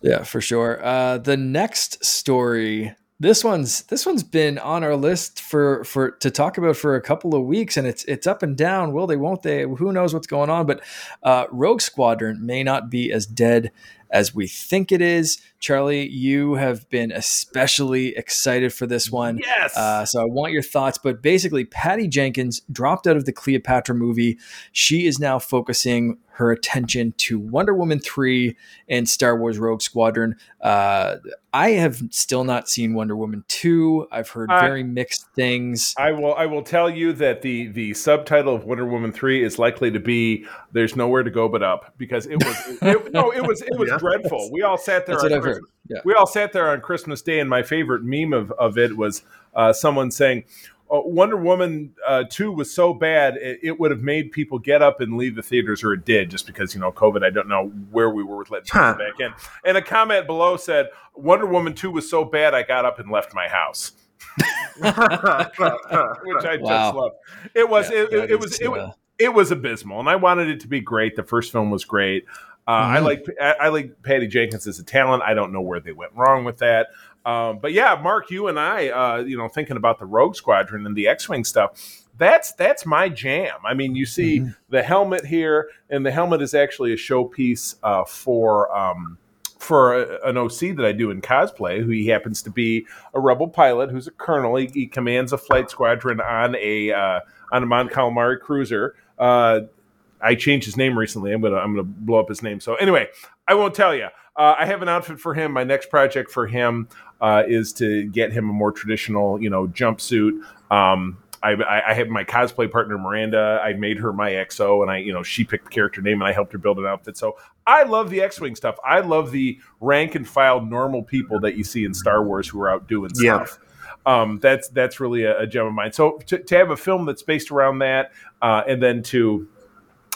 Speaker 1: Yeah, for sure. Uh, the next story, this one's this one's been on our list for for to talk about for a couple of weeks, and it's it's up and down. Will they? Won't they? Who knows what's going on? But uh, Rogue Squadron may not be as dead as we think it is. Charlie, you have been especially excited for this one.
Speaker 2: Yes.
Speaker 1: Uh, so I want your thoughts. But basically, Patty Jenkins dropped out of the Cleopatra movie. She is now focusing her attention to Wonder Woman 3 and Star Wars Rogue Squadron. Uh, I have still not seen Wonder Woman 2. I've heard
Speaker 2: Uh,
Speaker 1: very mixed things.
Speaker 2: I will. I will tell you that the the subtitle of Wonder Woman three is likely to be "There's nowhere to go but up" because it was it, no, it was it was
Speaker 3: Yeah.
Speaker 2: dreadful. We all sat there.
Speaker 1: That's
Speaker 2: on
Speaker 1: what I've heard.
Speaker 2: Christmas-
Speaker 1: Yeah.
Speaker 2: We all sat there on Christmas Day, and my favorite meme of, of it was uh, someone saying. "Oh, Wonder Woman uh, 2 was so bad, it, it would have made people get up and leave the theaters, or it did, just because, you know, COVID. I don't know where we were with letting people
Speaker 3: Huh.
Speaker 2: back in. And a comment below said, Wonder Woman 2 was so bad, I got up and left my house. which I just love. It was
Speaker 1: Yeah,
Speaker 2: it, it, it was it,
Speaker 1: uh,
Speaker 2: was it was abysmal, and I wanted it to be great. The first film was great. Uh, I
Speaker 1: Mhm.
Speaker 2: like I, I like Patty Jenkins as a talent. I don't know where they went wrong with that. Um, but yeah, Mark, you and I, uh, you know, thinking about the Rogue Squadron and the X-wing stuff. That's that's my jam. I mean, you see
Speaker 1: Mhm.
Speaker 2: the helmet here, and the helmet is actually a showpiece uh, for um, for a, an OC that I do in cosplay. Who he happens to be a rebel pilot who's a colonel. He, he commands a flight squadron on a uh, on a Mon Calamari cruiser. Uh, I changed his name recently. I'm gonna I'm gonna blow up his name. So anyway, I won't tell you. Uh, I have an outfit for him. My next project for him uh, is to get him a more traditional, you know, jumpsuit. Um, I, I, I have my cosplay partner Miranda. I made her my XO, and I, you know, she picked the character name, and I helped her build an outfit. So I love the X-wing stuff. I love the rank and file normal people that you see in Star Wars who are out doing
Speaker 3: Yeah.
Speaker 2: stuff. Um, that's that's really a, a gem of mine. So to, to have a film that's based around that, uh, and then to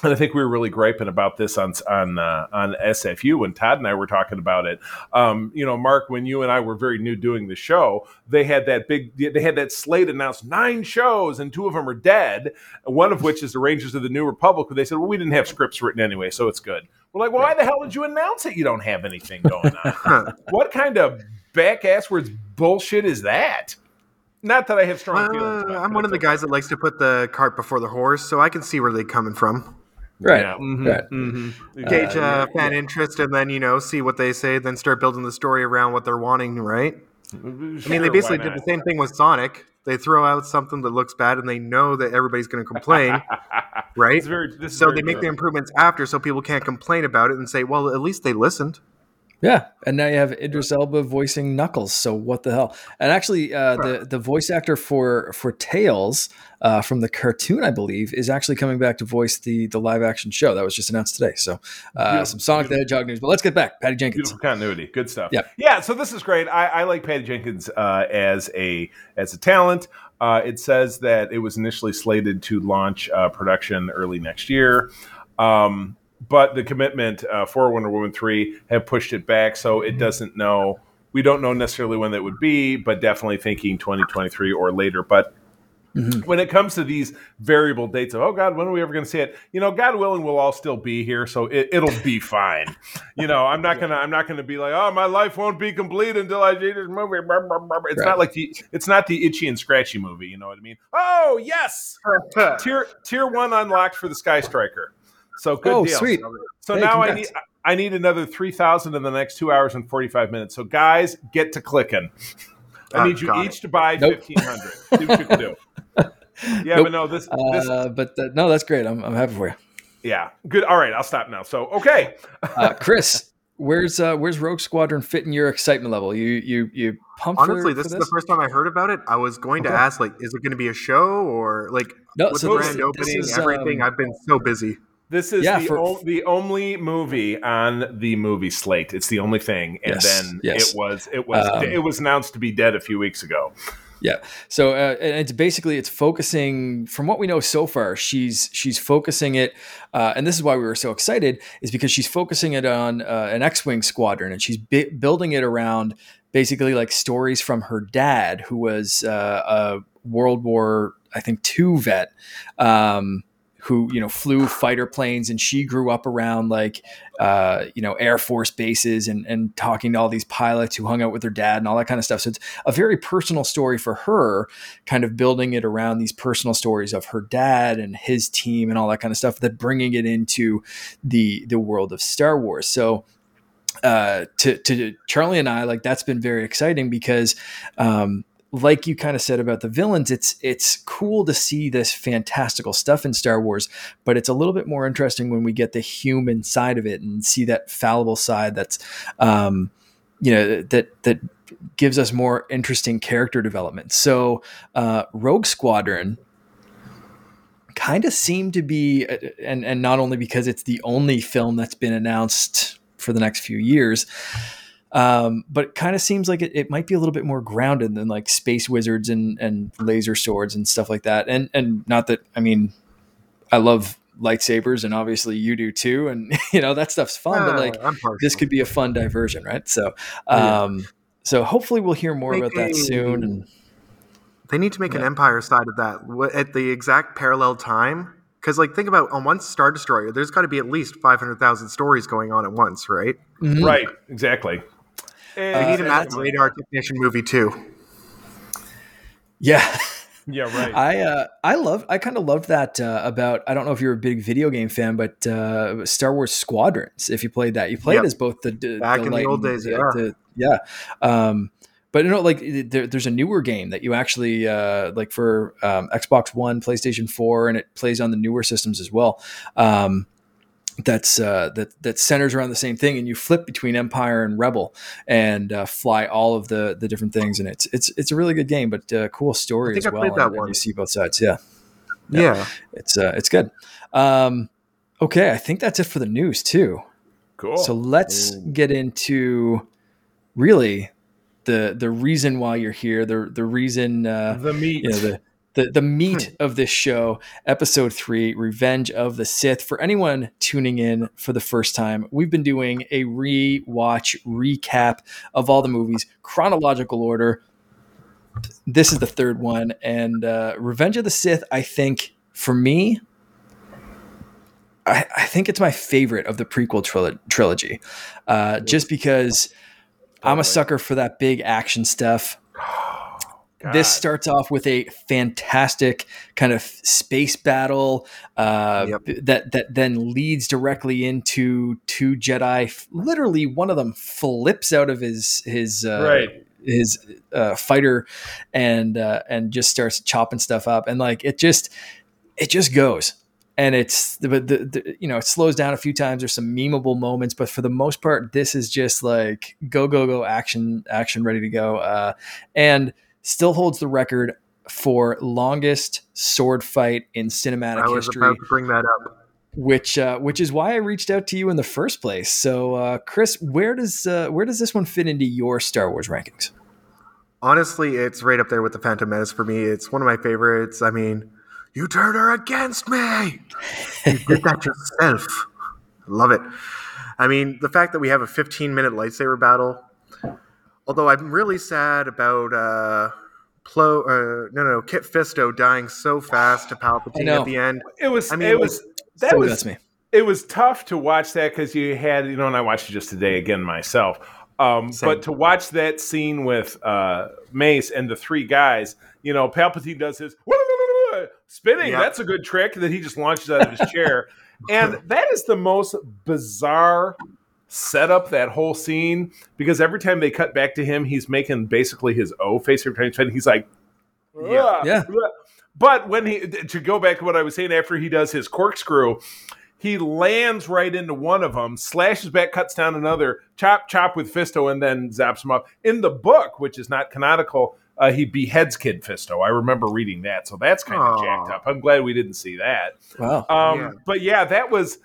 Speaker 2: and I think we were really griping about this on on uh, on SFU when Todd and I were talking about it. Um, you know, Mark, when you and I were very new doing the show, they had that big, they had that slate announced nine shows, and two of them are dead. One of which is the Rangers of the New Republic. Where they said, "Well, we didn't have scripts written anyway, so it's good." We're like, "Well, why the hell did you announce it? You don't have anything going on. what kind of back asswards bullshit is that?" Not that I have strong feelings.
Speaker 3: Uh, I'm one of the guys that likes to put the cart before the horse, so I can see where they're coming from.
Speaker 1: Right.
Speaker 2: Yeah. mhm,
Speaker 1: Right.
Speaker 2: mhm.
Speaker 3: Gauge
Speaker 1: Uh,
Speaker 3: uh, fan interest, and then you know see what they say, then start building the story around what they're wanting. Right? I mean, they basically did the same thing with Sonic. They throw out something that looks bad, and they know that everybody's going to complain, right?
Speaker 2: Very,
Speaker 3: So they make the improvements after, so people can't complain about it and say, "Well, at least they listened."
Speaker 1: Yeah, and now you have Idris Elba voicing Knuckles. So what the hell? And actually, uh, the the voice actor for for Tails uh, from the cartoon, I believe, is actually coming back to voice the the live action show that was just announced today. So uh, some Sonic the Hedgehog news. But let's get back, Patty Jenkins.
Speaker 2: Beautiful continuity, good stuff.
Speaker 1: Yeah.
Speaker 2: yeah. So this is great. I, I like Patty Jenkins uh, as a as a talent. Uh, it says that it was initially slated to launch uh, production early next year, um, but the commitment uh, for Wonder Woman three have pushed it back, so it doesn't know. We don't know necessarily when that would be, but definitely thinking 2023 or later. But
Speaker 1: Mhm.
Speaker 2: when it comes to these variable dates of oh god when are we ever going to see it you know god willing we'll all still be here so it, it'll be fine you know i'm not gonna i'm not gonna be like oh my life won't be complete until i see this movie it's
Speaker 1: Right.
Speaker 2: not like the it's not the itchy and scratchy movie you know what i mean oh yes tier tier one unlocked for the sky striker so good
Speaker 1: oh,
Speaker 2: deal
Speaker 1: sweet.
Speaker 2: so
Speaker 1: Hey,
Speaker 2: now I need I need another three thousand in the next two hours and forty five minutes. So guys, get to clicking. I
Speaker 3: Oh,
Speaker 2: need you
Speaker 3: got
Speaker 2: each to buy
Speaker 1: Nope.
Speaker 2: fifteen hundred. See what you can do. Yeah,
Speaker 1: Nope.
Speaker 2: but no, this this
Speaker 1: Uh, but uh, no, that's great. I'm, I'm happy for you,
Speaker 2: yeah, good. All right, I'll stop now. So okay,
Speaker 1: uh, Chris. Where's uh, where's Rogue Squadron fit in your excitement level? You you you pumped
Speaker 3: Honestly,
Speaker 1: for,
Speaker 3: this
Speaker 1: for
Speaker 3: is the first time I heard about it. I was going to ask, like, is it going to be a show or like
Speaker 1: No,
Speaker 3: with
Speaker 1: so
Speaker 3: the
Speaker 1: this-
Speaker 3: grand
Speaker 1: this
Speaker 3: opening,
Speaker 1: is,
Speaker 3: everything?
Speaker 1: um,
Speaker 3: I've been so busy.
Speaker 2: This is
Speaker 1: Yeah,
Speaker 2: the
Speaker 1: for-
Speaker 2: o- the only movie on the movie slate. It's the only thing, and
Speaker 1: Yes,
Speaker 2: then
Speaker 1: yes.
Speaker 2: it was it was
Speaker 1: Um,
Speaker 2: it was announced to be dead a few weeks ago.
Speaker 1: Yeah. So uh, and it's basically it's focusing from what we know so far. She's she's focusing it, uh, and this is why we were so excited is because she's focusing it on uh, an X-wing squadron, and she's bi- building it around basically like stories from her dad, who was uh, a World War I think two vet. Um, who you know flew fighter planes and she grew up around like uh, you know air force bases and and talking to all these pilots who hung out with her dad and all that kind of stuff. So it's a very personal story for her kind of building it around these personal stories of her dad and his team and all that kind of stuff that bringing it into the the world of star wars. So uh, to to Charlie and I, like that's been very exciting because, um, like you kind of said about the villains, it's it's cool to see this fantastical stuff in Star Wars, but it's a little bit more interesting when we get the human side of it and see that fallible side. That's, um, you know, that that gives us more interesting character development. So, uh, Rogue Squadron kind of seemed to be, uh, and and not only because it's the only film that's been announced for the next few years. Um, but it kind of seems like it, it, might be a little bit more grounded than like space wizards and, and laser swords and stuff like that. And, and not that, I mean, I love lightsabers and obviously you do too. And you know, that stuff's fun, uh, but like this could be a fun diversion. Right. So, um, yeah. so hopefully we'll hear more about that soon. And
Speaker 3: they need to make yeah. an empire side of that at the exact parallel time because, like, think about on one Star Destroyer, there's got to be at least 500,000 stories going on at once, right?
Speaker 2: Mm-hmm. Right, exactly.
Speaker 3: And, we need a Matt Radar Technician movie, too.
Speaker 1: Yeah.
Speaker 2: Yeah, right.
Speaker 1: I uh, I love I kind of loved that uh, about I don't know if you're a big video game fan, but uh, Star Wars Squadrons. If you played that, you played yep. as both the, the
Speaker 3: back the in the old days,
Speaker 1: yeah, the, yeah. Um, but you know, like there, there's a newer game that you actually uh, like for um, Xbox One, PlayStation Four, and it plays on the newer systems as well. Um, that's uh, that that centers around the same thing, and you flip between Empire and Rebel and uh, fly all of the the different things, and it's it's it's a really good game, but uh, cool story as I well. And, and you see both sides, yeah,
Speaker 3: yeah, yeah.
Speaker 1: it's uh, it's good. Um, okay, I think that's it for the news too.
Speaker 2: Cool.
Speaker 1: So let's Ooh. get into really the the reason why you're here, the the reason uh,
Speaker 2: the meat,
Speaker 1: you know, the the, the meat hmm. of this show, episode three, Revenge of the Sith. For anyone tuning in for the first time, we've been doing a re-watch recap of all the movies, chronological order. This is the third one, and uh, Revenge of the Sith. I think for me, I, I think it's my favorite of the prequel trilo- trilogy, uh, just because I'm a sucker for that big action stuff. God. This starts off with a fantastic kind of space battle uh, yep. that that then leads directly into two Jedi. Literally, one of them flips out of his his uh,
Speaker 2: right.
Speaker 1: his uh, fighter and uh, and just starts chopping stuff up, and like it just it just goes and it's the, the, the, you know it slows down a few times there's some memeable moments but for the most part this is just like go go go action action ready to go uh, and still holds the record for longest sword fight in cinematic history.
Speaker 3: I was
Speaker 1: history
Speaker 3: about to bring that up
Speaker 1: which uh, which is why I reached out to you in the first place so uh, Chris where does uh, where does this one fit into your Star Wars rankings
Speaker 3: honestly it's right up there with the Phantom Menace for me it's one of my favorites I mean you turned her against me. you did that yourself. Love it. I mean, the fact that we have a 15 minute lightsaber battle, although I'm really sad about uh, Plo, uh, no, no, Kit Fisto dying so fast to Palpatine at the end.
Speaker 2: It was, I mean, it was, that so was, me. It was tough to watch that because you had, you know, and I watched it just today again myself. Um, but to watch that scene with uh, Mace and the three guys, you know, Palpatine does his spinning. Yep. That's a good trick that he just launches out of his chair. And that is the most bizarre setup that whole scene because every time they cut back to him, he's making basically his O face every time he's like,
Speaker 1: yeah, yeah.
Speaker 2: But when he to go back to what I was saying after he does his corkscrew, he lands right into one of them, slashes back, cuts down another, chop chop with Fisto, and then zaps him up. In the book, which is not canonical, uh, he beheads Kit Fisto. I remember reading that, so that's kind of jacked up. I'm glad we didn't see that.
Speaker 1: Wow.
Speaker 2: Um, yeah. But yeah, that was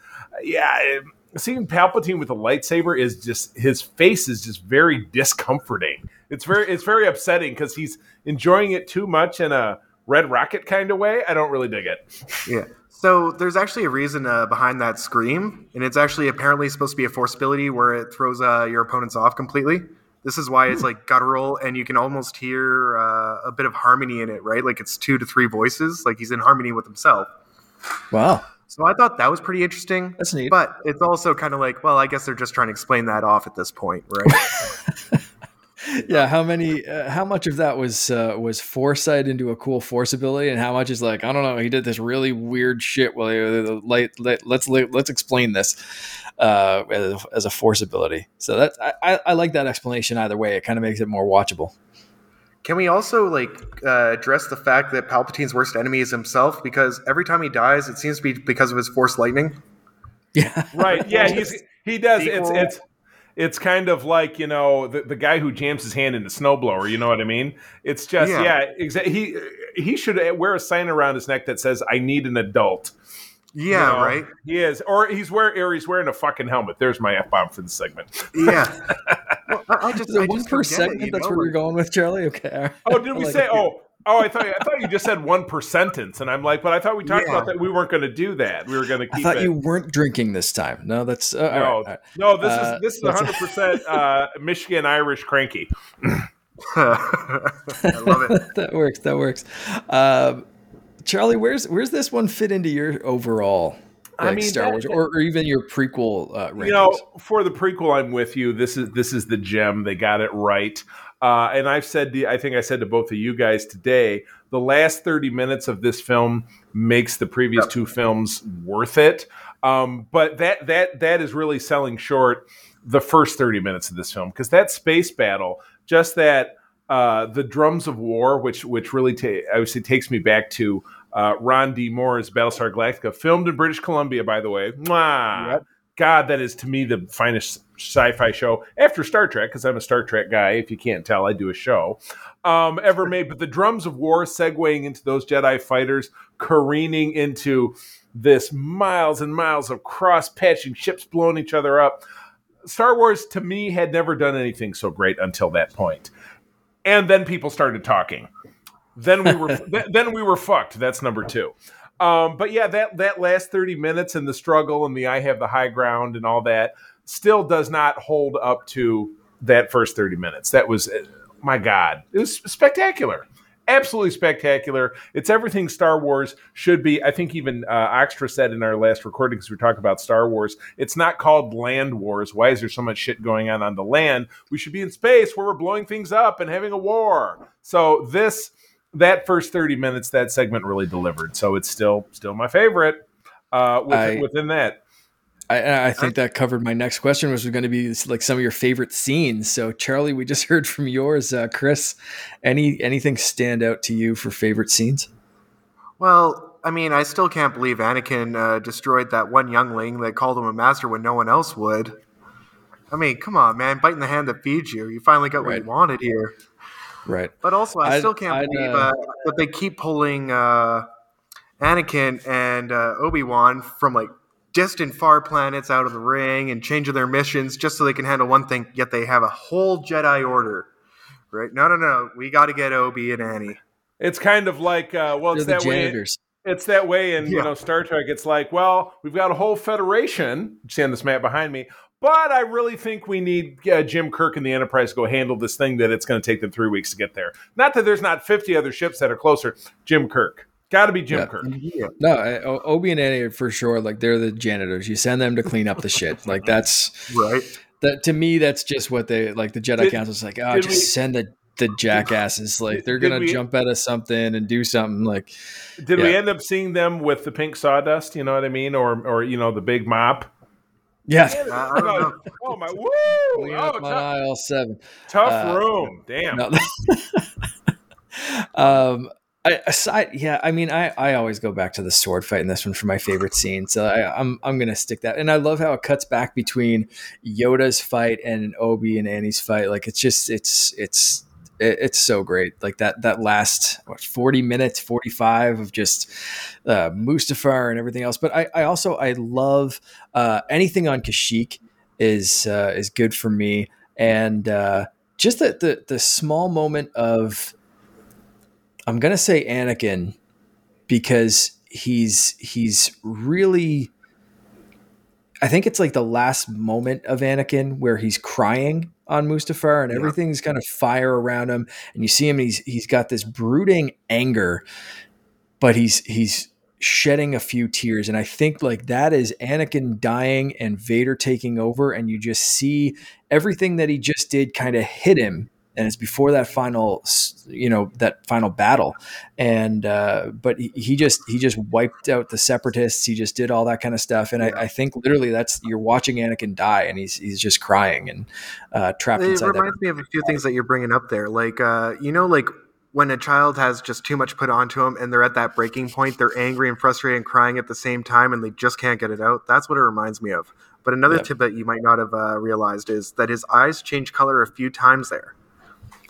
Speaker 2: yeah. Seeing Palpatine with a lightsaber is just his face is just very discomforting. It's very it's very upsetting because he's enjoying it too much in a Red Rocket kind of way. I don't really dig it.
Speaker 3: Yeah. So there's actually a reason uh, behind that scream, and it's actually apparently supposed to be a force ability where it throws uh, your opponents off completely. This is why it's hmm. like guttural, and you can almost hear uh, a bit of harmony in it, right? Like it's two to three voices, like he's in harmony with himself.
Speaker 1: Wow.
Speaker 3: So I thought that was pretty interesting.
Speaker 1: That's neat.
Speaker 3: But it's also kind of like, well, I guess they're just trying to explain that off at this point, right?
Speaker 1: yeah, how many? Uh, how much of that was uh, was foresight into a cool force ability, and how much is like I don't know? He did this really weird shit. Well, let, let, let's let's explain this uh, as, as, a force ability. So that I, I like that explanation either way. It kind of makes it more watchable.
Speaker 3: Can we also like uh, address the fact that Palpatine's worst enemy is himself? Because every time he dies, it seems to be because of his force lightning.
Speaker 1: Yeah.
Speaker 2: Right. Yeah. He's he does. It's it's it's kind of like you know the, the guy who jams his hand in the snowblower. You know what I mean? It's just yeah. yeah exa- he he should wear a sign around his neck that says "I need an adult."
Speaker 3: Yeah, you know, right.
Speaker 2: He is, or he's wearing, or he's wearing a fucking helmet. There's my f bomb for the segment.
Speaker 3: Yeah. well, I, I
Speaker 1: just, I one per segment. It, that's know? where you're going with Charlie. Okay.
Speaker 2: Oh, did we like say? Oh, Oh, I thought I thought you just said one per sentence, and I'm like, but I thought we talked yeah. about that. We weren't going to do that. We were going to keep.
Speaker 1: I thought
Speaker 2: it.
Speaker 1: you weren't drinking this time. No, that's uh, no, all right.
Speaker 2: no. This uh, is this is 100 percent uh, Michigan Irish cranky.
Speaker 3: I love it.
Speaker 1: that works. That works. Um, Charlie, where's where's this one fit into your overall? Like I mean, Star Wars, or, or, even your prequel. Uh,
Speaker 2: you know, for the prequel, I'm with you. This is this is the gem. They got it right. Uh, and I've said, to, I think I said to both of you guys today, the last 30 minutes of this film makes the previous yep. two films worth it. Um, but that that that is really selling short the first 30 minutes of this film because that space battle, just that uh, the drums of war, which which really ta- obviously takes me back to uh, Ron D. Moore's Battlestar Galactica, filmed in British Columbia, by the way. Mwah! Yep. God, that is to me the finest sci-fi show after Star Trek, because I'm a Star Trek guy. If you can't tell, I do a show um, ever made. But the drums of war segueing into those Jedi fighters, careening into this miles and miles of cross-patching ships blowing each other up. Star Wars to me had never done anything so great until that point. And then people started talking. Then we were th- then we were fucked. That's number two. Um, but yeah, that that last thirty minutes and the struggle and the I have the high ground and all that still does not hold up to that first thirty minutes. That was uh, my God, it was spectacular, absolutely spectacular. It's everything Star Wars should be. I think even uh, Extra said in our last recording because we talk about Star Wars, it's not called Land Wars. Why is there so much shit going on on the land? We should be in space where we're blowing things up and having a war. So this that first 30 minutes, that segment really delivered. So it's still still my favorite uh, within, I, within that.
Speaker 1: I, I, think that covered my next question, which was going to be like some of your favorite scenes. So, Charlie, we just heard from yours. Uh, Chris, any anything stand out to you for favorite scenes?
Speaker 3: Well, I mean, I still can't believe Anakin uh, destroyed that one youngling that called him a master when no one else would. I mean, come on, man, biting the hand that feeds you. You finally got right. what you wanted here.
Speaker 1: Right.
Speaker 3: But also, I I'd, still can't I'd, believe uh, uh, that they keep pulling uh, Anakin and uh, Obi Wan from like distant far planets out of the ring and changing their missions just so they can handle one thing. Yet they have a whole Jedi Order. Right? No, no, no. We got to get Obi and Annie.
Speaker 2: It's kind of like uh, well, it's They're that way. It's that way in yeah. you know Star Trek. It's like, well, we've got a whole Federation. See on this map behind me but I really think we need uh, Jim Kirk and the Enterprise to go handle this thing that it's going to take them three weeks to get there. Not that there's not 50 other ships that are closer. Jim Kirk. Got to be Jim
Speaker 1: yeah.
Speaker 2: Kirk.
Speaker 1: Yeah. No, Obi and Annie for sure. Like they're the janitors. You send them to clean up the shit. Like that's
Speaker 3: right.
Speaker 1: That to me, that's just what they like. The Jedi did, Council's like, oh, just we, send the the jackasses. Like they're gonna we, jump out of something and do something. Like,
Speaker 2: did yeah. we end up seeing them with the pink sawdust? You know what I mean, or or you know the big mop?
Speaker 1: Yeah.
Speaker 2: oh my woo! Oh,
Speaker 1: my aisle seven.
Speaker 2: Tough uh, room. Damn. No.
Speaker 1: um I, aside, yeah, I mean, I, I always go back to the sword fight in this one for my favorite scene. So I, I'm I'm gonna stick that, and I love how it cuts back between Yoda's fight and Obi and Annie's fight. Like it's just it's it's it, it's so great. Like that that last what, 40 minutes, 45 of just uh, Mustafar and everything else. But I, I also I love uh, anything on Kashyyyk is uh, is good for me, and uh, just the, the the small moment of I'm gonna say Anakin because he's he's really I think it's like the last moment of Anakin where he's crying on Mustafar and everything's kind of fire around him and you see him he's he's got this brooding anger but he's he's shedding a few tears. And I think like that is Anakin dying and Vader taking over and you just see everything that he just did kind of hit him and it's before that final, you know, that final battle. And uh, but he, he, just he just wiped out the separatists. He just did all that kind of stuff. And yeah. I, I, think literally that's you're watching Anakin die, and he's he's just crying and uh, trapped
Speaker 3: it
Speaker 1: inside.
Speaker 3: It reminds
Speaker 1: that.
Speaker 3: me of a few things that you're bringing up there, like uh, you know, like when a child has just too much put onto them and they're at that breaking point, they're angry and frustrated and crying at the same time, and they just can't get it out. That's what it reminds me of. But another yep. tip that you might not have uh, realized is that his eyes change color a few times there.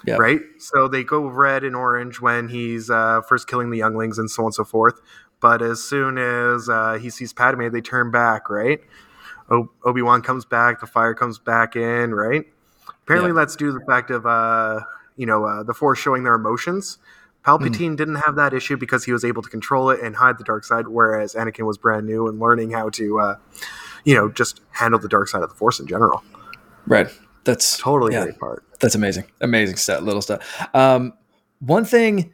Speaker 3: Yep. Right? So they go red and orange when he's uh, first killing the younglings and so on and so forth. But as soon as uh, he sees Padme, they turn back, right? O- Obi Wan comes back, the fire comes back in, right? Apparently, yep. that's due to the fact of uh, you know uh, the Force showing their emotions. Palpatine mm. didn't have that issue because he was able to control it and hide the dark side, whereas Anakin was brand new and learning how to, uh, you know, just handle the dark side of the Force in general.
Speaker 1: Right. That's
Speaker 3: totally yeah, great part.
Speaker 1: That's amazing. Amazing stuff. Little stuff. Um, one thing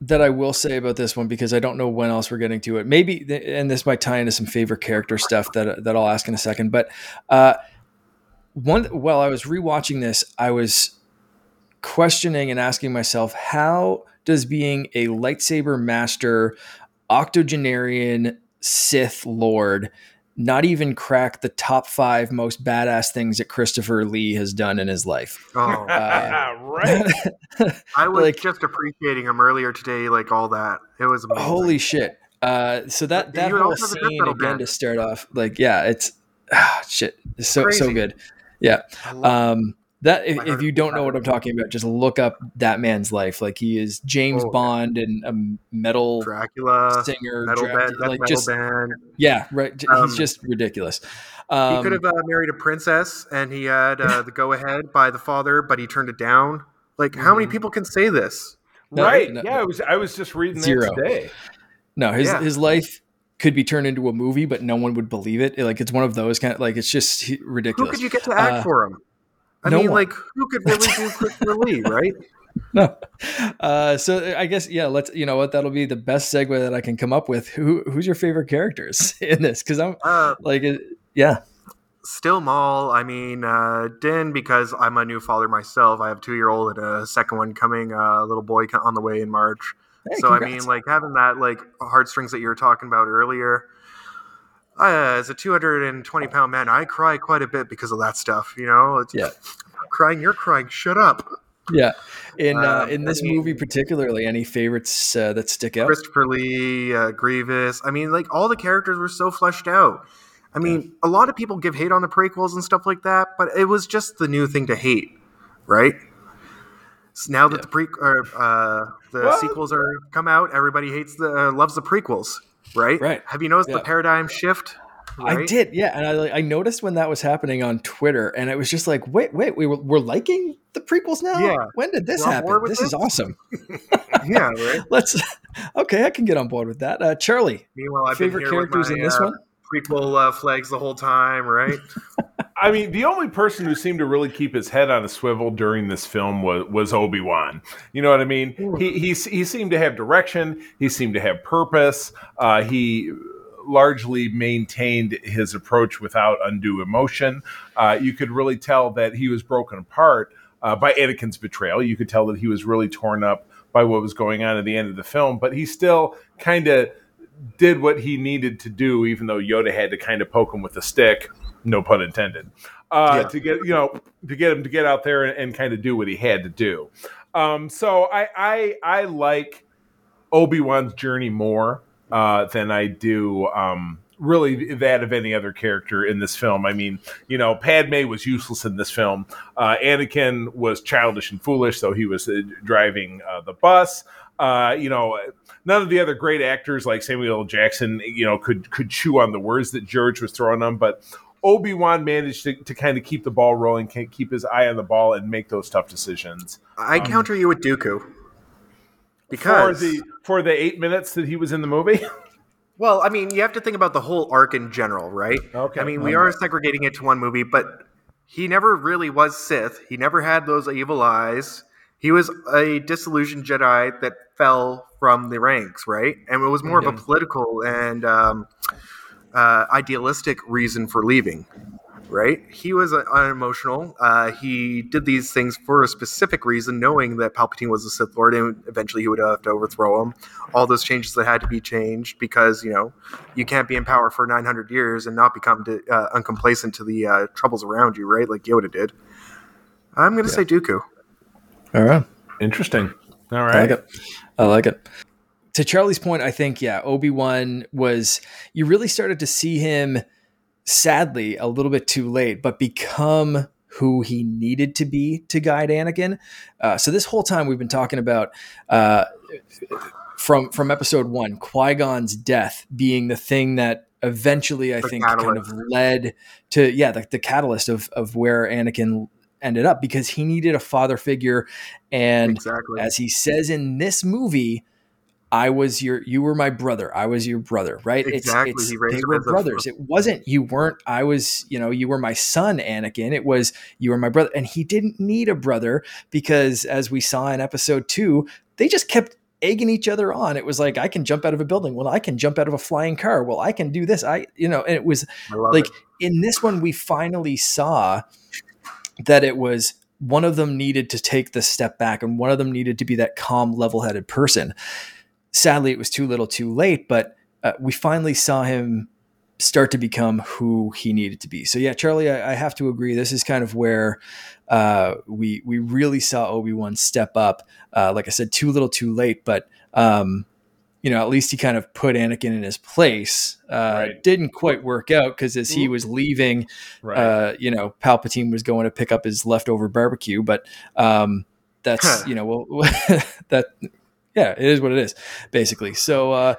Speaker 1: that I will say about this one because I don't know when else we're getting to it. Maybe, and this might tie into some favorite character stuff that that I'll ask in a second. But uh, one, while I was rewatching this, I was questioning and asking myself, how does being a lightsaber master, octogenarian Sith Lord, not even crack the top five most badass things that Christopher Lee has done in his life.
Speaker 3: Oh, uh, right. I was like, just appreciating him earlier today, like all that. It was amazing.
Speaker 1: holy shit. Uh, so that that whole scene again to start off, like yeah, it's ah, shit, it's so Crazy. so good. Yeah. Um, that if, if, you don't know what I'm talking about, just look up that man's life. Like he is James oh, Bond and a metal
Speaker 3: Dracula
Speaker 1: singer,
Speaker 3: metal Dra- band, like metal just band.
Speaker 1: yeah, right. Um, he's just ridiculous.
Speaker 3: Um, he could have uh, married a princess, and he had uh, the go ahead by the father, but he turned it down. Like, how many mm-hmm. people can say this?
Speaker 2: No, right? No, yeah, I was I was just reading zero. that today.
Speaker 1: No, his yeah. his life could be turned into a movie, but no one would believe it. Like it's one of those kind of like it's just ridiculous.
Speaker 3: Who could you get to act uh, for him? I no mean, one. like, who could really do Christopher Lee, right?
Speaker 1: No. Uh, so I guess yeah. Let's you know what that'll be the best segue that I can come up with. Who who's your favorite characters in this? Because I'm uh, like, yeah.
Speaker 3: Still Maul. I mean, uh, Din because I'm a new father myself. I have a two year old and a second one coming. A uh, little boy on the way in March. Hey, so congrats. I mean, like having that like heartstrings that you were talking about earlier uh, as a 220 pound man, I cry quite a bit because of that stuff. You know,
Speaker 1: it's, yeah,
Speaker 3: crying, you're crying. Shut up.
Speaker 1: Yeah, in uh, um, in this I mean, movie particularly, any favorites uh, that stick out?
Speaker 3: Christopher Lee, uh, Grievous. I mean, like all the characters were so fleshed out. I mean, yeah. a lot of people give hate on the prequels and stuff like that, but it was just the new thing to hate, right? So now that yeah. the pre uh, the what? sequels are come out, everybody hates the uh, loves the prequels right?
Speaker 1: Right.
Speaker 3: Have you noticed yeah. the paradigm shift?
Speaker 1: Right? I did, yeah, and I I noticed when that was happening on Twitter, and it was just like, wait, wait, we were, we're liking the prequels now.
Speaker 3: Yeah.
Speaker 1: When did this happen? This, this, is awesome.
Speaker 3: yeah, right.
Speaker 1: Let's. Okay, I can get on board with that. Uh, Charlie, Meanwhile, I've favorite characters my, in this uh, one?
Speaker 3: Prequel uh, flags the whole time, right?
Speaker 2: I mean, the only person who seemed to really keep his head on a swivel during this film was, was Obi Wan. You know what I mean? He, he he seemed to have direction. He seemed to have purpose. Uh, he largely maintained his approach without undue emotion. Uh, you could really tell that he was broken apart uh, by Anakin's betrayal. You could tell that he was really torn up by what was going on at the end of the film, but he still kind of did what he needed to do, even though Yoda had to kind of poke him with a stick no pun intended, uh, yeah. to get you know to get him to get out there and, and kind of do what he had to do. Um, so I I, I like Obi Wan's journey more uh, than I do um, really that of any other character in this film. I mean, you know, Padme was useless in this film. Uh, Anakin was childish and foolish, so he was uh, driving uh, the bus. Uh, you know, none of the other great actors like Samuel L. Jackson, you know, could could chew on the words that George was throwing them. But Obi Wan managed to, to kind of keep the ball rolling, keep his eye on the ball, and make those tough decisions.
Speaker 3: I um, counter you with Dooku because
Speaker 2: for the for the eight minutes that he was in the movie.
Speaker 3: well, I mean, you have to think about the whole arc in general, right?
Speaker 2: Okay.
Speaker 3: I mean, we are segregating it to one movie, but he never really was Sith. He never had those evil eyes. He was a disillusioned Jedi that fell from the ranks, right? And it was more mm-hmm. of a political and um, uh, idealistic reason for leaving. right? He was uh, unemotional. Uh, he did these things for a specific reason, knowing that Palpatine was a Sith Lord and eventually he would have to overthrow him. All those changes that had to be changed because, you know, you can't be in power for 900 years and not become uh, uncomplacent to the uh, troubles around you, right? Like Yoda did. I'm going to yeah. say Dooku.
Speaker 1: All right.
Speaker 2: Interesting. All right.
Speaker 1: I like it. I like it. To Charlie's point, I think, yeah, Obi Wan was, you really started to see him sadly a little bit too late, but become who he needed to be to guide Anakin. Uh, so this whole time we've been talking about uh, from from episode one, Qui Gon's death being the thing that eventually I the think catalyst. kind of led to yeah the, the catalyst of of where Anakin ended up because he needed a father figure, and exactly. as he says in this movie I was your, you were my brother. I was your brother, right?
Speaker 3: Exactly.
Speaker 1: It's, it's they were brothers. It wasn't you weren't. I was, you know, you were my son, Anakin. It was you were my brother, and he didn't need a brother because, as we saw in episode two, they just kept egging each other on. It was like I can jump out of a building. Well, I can jump out of a flying car. Well, I can do this. I, you know, and it was like it. in this one we finally saw that it was one of them needed to take the step back and one of them needed to be that calm level-headed person sadly, it was too little, too late. But uh, we finally saw him start to become who he needed to be. So yeah, Charlie, I, I have to agree. This is kind of where uh, we we really saw Obi Wan step up. Uh, like I said, too little, too late. But um, you know, at least he kind of put Anakin in his place. Uh, right. Didn't quite work out because as he was leaving, right. uh, you know, Palpatine was going to pick up his leftover barbecue. But um, that's you know, well, that yeah, it is what it is, basically. So, uh,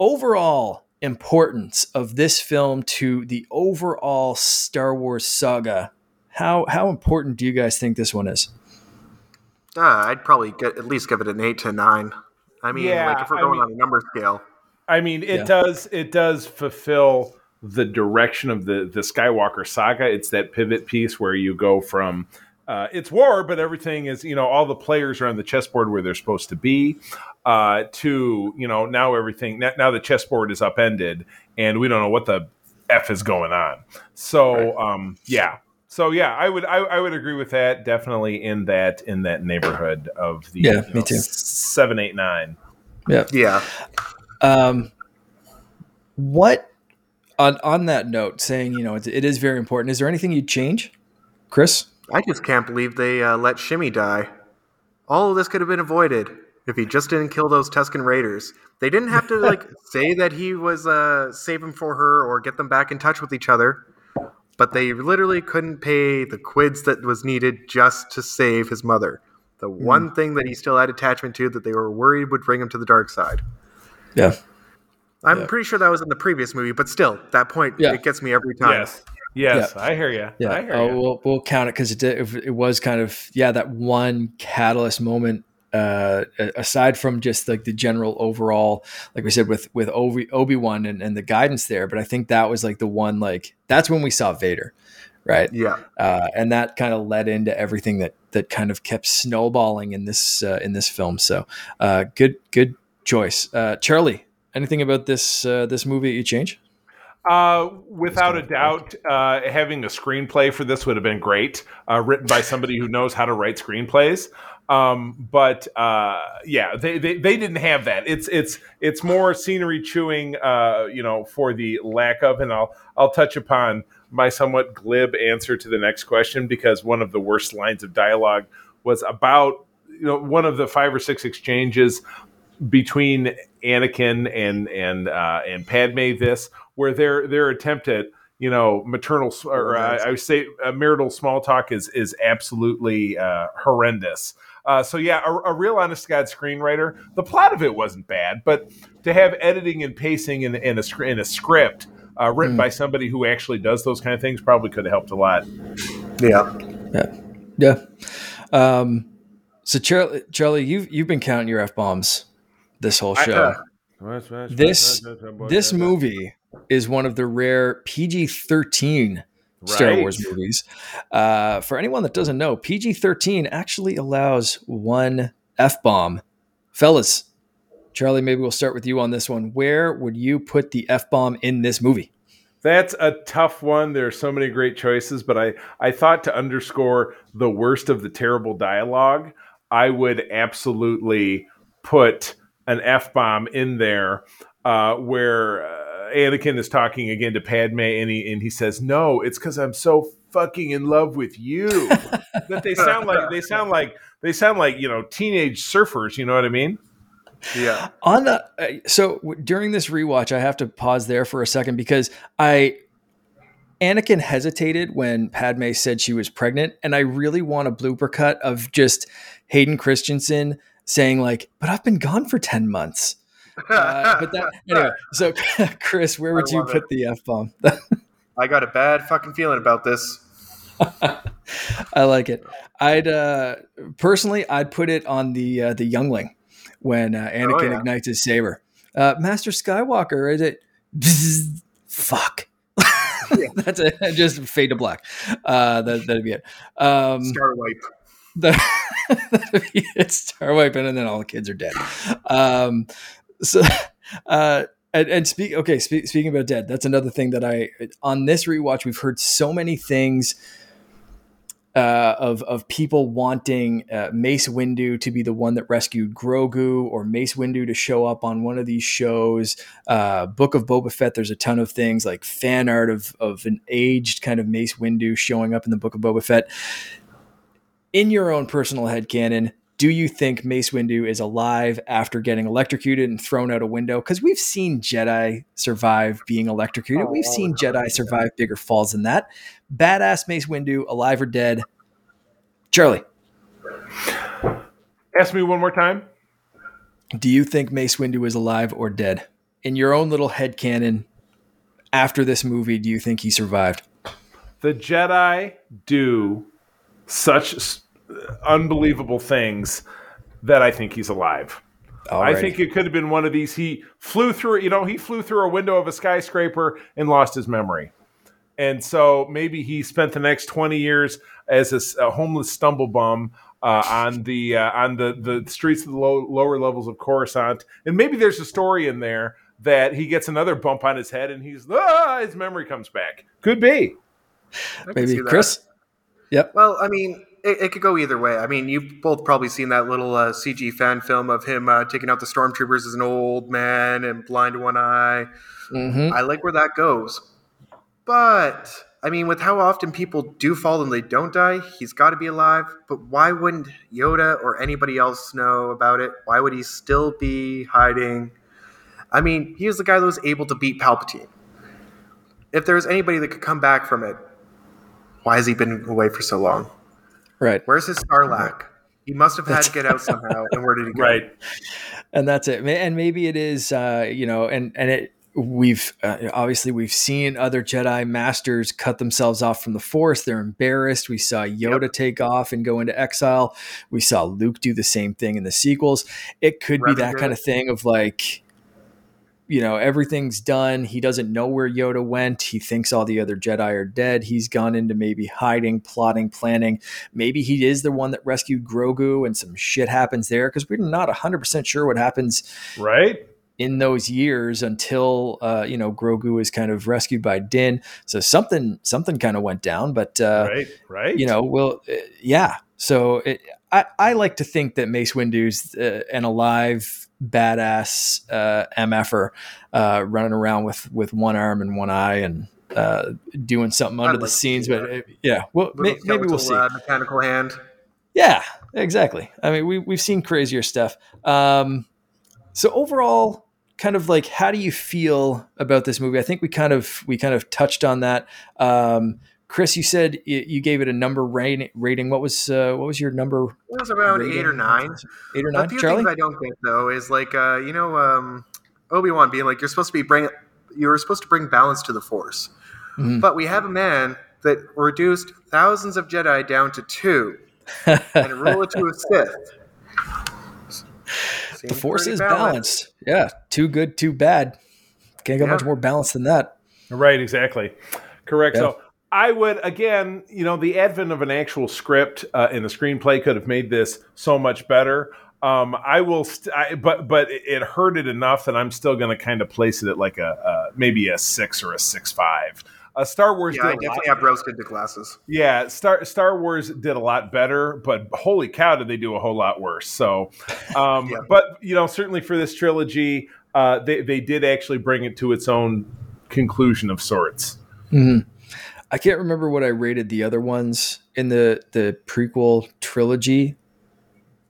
Speaker 1: overall importance of this film to the overall Star Wars saga. How how important do you guys think this one is?
Speaker 3: Uh, I'd probably get, at least give it an eight to nine. I mean, yeah, like if we're going I mean, on a number scale.
Speaker 2: I mean, it yeah. does it does fulfill the direction of the the Skywalker saga. It's that pivot piece where you go from uh, it's war, but everything is, you know, all the players are on the chessboard where they're supposed to be. Uh, to, you know, now everything, now, now the chessboard is upended and we don't know what the F is going on. So, right. um, yeah. So yeah, I would I, I, would agree with that. Definitely in that in that neighborhood of the
Speaker 1: yeah, me know, too.
Speaker 2: Seven, eight, nine.
Speaker 1: Yeah,
Speaker 3: yeah.
Speaker 1: Um, what on on that note, saying you know it, it is very important. Is there anything you'd change, Chris?
Speaker 3: I just can't believe they uh, let Shmi die. All of this could have been avoided if he just didn't kill those Tusken Raiders. They didn't have to like say that he was uh, saving for her or get them back in touch with each other, but they literally couldn't pay the quids that was needed just to save his mother. The mm. one thing that he still had attachment to that they were worried would bring him to the dark side.
Speaker 1: Yeah.
Speaker 3: I'm
Speaker 1: yeah.
Speaker 3: pretty sure that was in the previous movie, but still, that point yeah. it gets me every time.
Speaker 2: Yes. Yes, yeah. I hear you.
Speaker 1: Yeah,
Speaker 2: I hear
Speaker 1: oh,
Speaker 2: you.
Speaker 1: We'll, we'll count it because it, it was kind of yeah that one catalyst moment. Uh, aside from just like the general overall, like we said with with Obi Wan and, and the guidance there, but I think that was like the one like that's when we saw Vader, right?
Speaker 3: Yeah,
Speaker 1: uh, and that kind of led into everything that that kind of kept snowballing in this uh, in this film. So uh, good good choice, uh, Charlie. Anything about this uh, this movie you change?
Speaker 2: Uh, without a doubt, uh, having a screenplay for this would have been great, uh, written by somebody who knows how to write screenplays. Um, but uh, yeah, they, they, they didn't have that. It's it's it's more scenery chewing, uh, you know, for the lack of. And I'll I'll touch upon my somewhat glib answer to the next question because one of the worst lines of dialogue was about you know one of the five or six exchanges between Anakin and and uh, and Padme. This where their their attempt at you know maternal or uh, I would say uh, marital small talk is is absolutely uh, horrendous. Uh, so yeah, a, a, real honest to god screenwriter. The plot of it wasn't bad, but to have editing and pacing in, in a in a script uh, written mm. by somebody who actually does those kind of things probably could have helped a lot.
Speaker 3: Yeah,
Speaker 1: yeah, yeah. Um, so Charlie, Charlie, you've you've been counting your f bombs this whole show. I, uh, this this movie is one of the rare PG 13 Star. Wars movies. Uh, for anyone that doesn't know, PG 13 actually allows one F bomb. Fellas, Charlie, maybe we'll start with you on this one. Where would you put the F bomb in this movie?
Speaker 2: That's a tough one. There are so many great choices, but I, I thought to underscore the worst of the terrible dialogue, I would absolutely put an F bomb in there uh, where uh, Anakin is talking again to Padme and he, and he says, No, it's because I'm so fucking in love with you. that they sound like, they sound like, they sound like, you know, teenage surfers. You know what I mean?
Speaker 3: Yeah.
Speaker 1: On the uh, so w- during this rewatch, I have to pause there for a second because I Anakin hesitated when Padme said she was pregnant, and I really want a blooper cut of just Hayden Christensen saying like, "But I've been gone for ten months." Uh, but that anyway. So, Chris, where would you put the f bomb?
Speaker 3: I got a bad fucking feeling about this.
Speaker 1: I like it. I'd uh, personally, I'd put it on the uh, the youngling when uh, Anakin
Speaker 3: yeah.
Speaker 1: ignites his saber. Uh, Master Skywalker, is it? Bzzz, fuck. That's it. Just fade to black. Uh, that, that'd be it. Um,
Speaker 3: Star wipe.
Speaker 1: the, that'd be it. Star wiping, and then all the kids are dead. Um, so, uh, and, and speak. Okay, speak, speaking about dead, that's another thing that I on this rewatch we've heard so many things uh, of of people wanting uh, Mace Windu to be the one that rescued Grogu, or Mace Windu to show up on one of these shows. Uh, Book of Boba Fett. There's a ton of things like fan art of of an aged kind of Mace Windu showing up in the Book of Boba Fett. In your own personal head headcanon, do you think Mace Windu is alive after getting electrocuted and thrown out a window? Because we've seen Jedi survive being electrocuted. Oh, we've oh, seen Jedi survive bigger falls than that. Badass Mace Windu, alive or dead? Charlie,
Speaker 2: Ask me one more time.
Speaker 1: do you think Mace Windu is alive or dead? In your own little head canon, after this movie, do you think he survived?
Speaker 2: The Jedi do such s- unbelievable things that I think he's alive. I think it could have been one of these. He flew through, you know, he flew through a window of a skyscraper and lost his memory. And so maybe he spent the next 20 years as a homeless stumble bum uh, on the uh, on the, the streets of the low, lower levels of Coruscant. And maybe there's a story in there that he gets another bump on his head and he's ah, his memory comes back. Could be.
Speaker 3: I
Speaker 1: Maybe
Speaker 3: see.
Speaker 1: Chris? Yep.
Speaker 3: Well, I mean, it, it could go either way. I mean, you've both probably seen that little uh, CG fan film of him uh, taking out the stormtroopers as an old man and blind to one eye.
Speaker 1: Mm-hmm.
Speaker 3: I like where that goes. But, I mean, with how often people do fall and they don't die, he's got to be alive. But why wouldn't Yoda or anybody else know about it? Why would he still be hiding? I mean, he was the guy that was able to beat Palpatine. If there was anybody that could come back from it, why has he been away for so long?
Speaker 1: Right.
Speaker 3: Where's his Sarlacc? He must have had to get out somehow. And where did he go?
Speaker 2: Right.
Speaker 1: and that's it and maybe it is uh you know and and it we've uh, obviously we've seen other jedi masters cut themselves off from the force they're embarrassed we saw yoda take off and go into exile we saw luke do the same thing in the sequels it could be that
Speaker 3: did
Speaker 1: kind of thing of like you know everything's done he doesn't know where yoda went he thinks all the other jedi are dead he's gone into maybe hiding plotting planning maybe he is the one that rescued grogu and some shit happens there because we're not 100% sure what happens
Speaker 2: Right.
Speaker 1: in those years until uh, you know grogu is kind of rescued by din so something something kind of went down but uh,
Speaker 2: right. Right.
Speaker 1: you know well uh, yeah so it, I, I like to think that mace windu's uh, an alive badass uh, mf'er uh, running around with with one arm and one eye and uh, doing something under
Speaker 3: I'd
Speaker 1: the
Speaker 3: like
Speaker 1: scenes but
Speaker 3: that.
Speaker 1: yeah well may, maybe we'll see
Speaker 3: Uh, mechanical hand.
Speaker 1: yeah, exactly. I mean, we we've seen crazier stuff. Um, so overall, kind of like, how do you feel about this movie? I think we kind of we kind of touched on that. Um, Chris, you said you, you gave it a number rating. Rating. What was uh, what was your number?
Speaker 3: It was around
Speaker 1: rating?
Speaker 3: eight or nine.
Speaker 1: Eight or nine.
Speaker 3: A
Speaker 1: nine.
Speaker 3: few
Speaker 1: Charlie.
Speaker 3: things I don't get though is like uh, you know um, Obi Wan being like you're supposed to be bring you were supposed to bring balance to the Force,
Speaker 1: Mhm.
Speaker 3: but we have a man that reduced thousands of Jedi down to two and rule it to a Sith.
Speaker 1: the force
Speaker 3: pretty
Speaker 1: is balanced. Yeah, too good, too bad. Can't get
Speaker 3: Yeah.
Speaker 1: much more balance than that.
Speaker 2: Right, exactly. Correct.
Speaker 1: Yeah.
Speaker 2: So I would again, you know, the advent of an actual script uh, and a screenplay could have made this so much better. Um, I will, st- I, but but it hurt it enough that I'm still going to kind of place it at like a, a maybe a six or a six five. Uh, Star Wars.
Speaker 3: Yeah, I definitely have rose tinted glasses.
Speaker 2: Yeah, Star Star Wars did a lot better, but holy cow, did they do a whole lot worse? So, um, yeah. but you know, certainly for this trilogy, uh, they they did actually bring it to its own conclusion of sorts.
Speaker 1: Mm-hmm. I can't remember what I rated the other ones in the the prequel trilogy.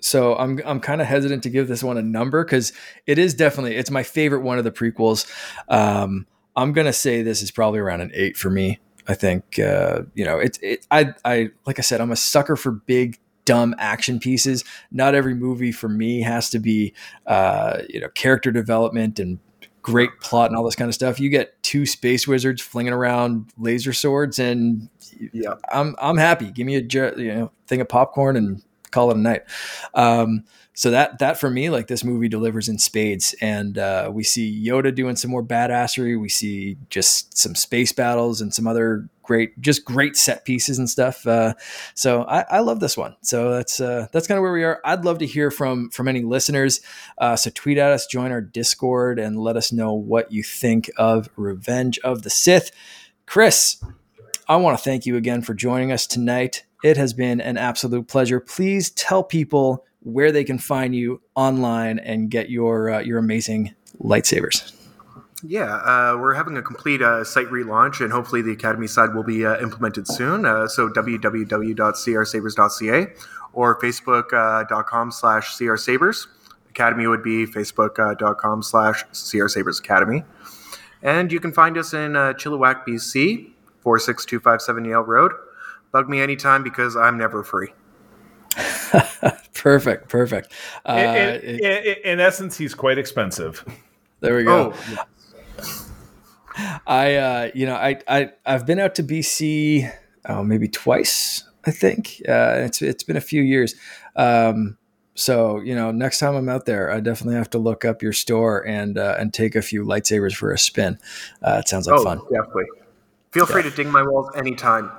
Speaker 1: So I'm I'm kind of hesitant to give this one a number because it is definitely it's my favorite one of the prequels. Um, I'm gonna say this is probably around an eight for me. I think uh, you know it's it, I I like I said I'm a sucker for big dumb action pieces. Not every movie for me has to be uh, you know character development and great plot and all this kind of stuff. You get two space wizards flinging around laser swords, and yeah, I'm I'm happy. Give me a you know thing of popcorn and call it a night. Um, so that that for me, like this movie delivers in spades, and uh, we see Yoda doing some more badassery. We see just some space battles and some other great, just great set pieces and stuff. Uh, so I, I, love this one. So that's uh, that's kind of where we are. I'd love to hear from from any listeners. Uh, so tweet at us, join our Discord, and let us know what you think of Revenge of the Sith. Chris, I want to thank you again for joining us tonight. It has been an absolute pleasure. Please tell people where they can find you online and get your uh, your amazing lightsabers.
Speaker 3: Yeah, uh, we're having a complete uh, site relaunch, and hopefully the Academy side will be uh, implemented soon. Uh, so www.crsabers.ca or facebook.com slash crsabers. Academy would be facebook.com slash crsabers academy. And you can find us in uh, Chilliwack, BC, 46257 Yale Road. Bug me anytime because I'm never free.
Speaker 1: perfect, perfect.
Speaker 2: Uh, in, in, in, essence, he's quite expensive.
Speaker 1: There we go. Oh, I, uh, you know, I, I, I've been out to BC, oh, maybe twice. I think uh, it's it's been a few years. Um, so you know, next time I'm out there, I definitely have to look up your store and uh, and take a few lightsabers for a spin. Uh, it sounds like
Speaker 3: oh,
Speaker 1: fun.
Speaker 3: Definitely. Feel yeah. free to ding my walls anytime.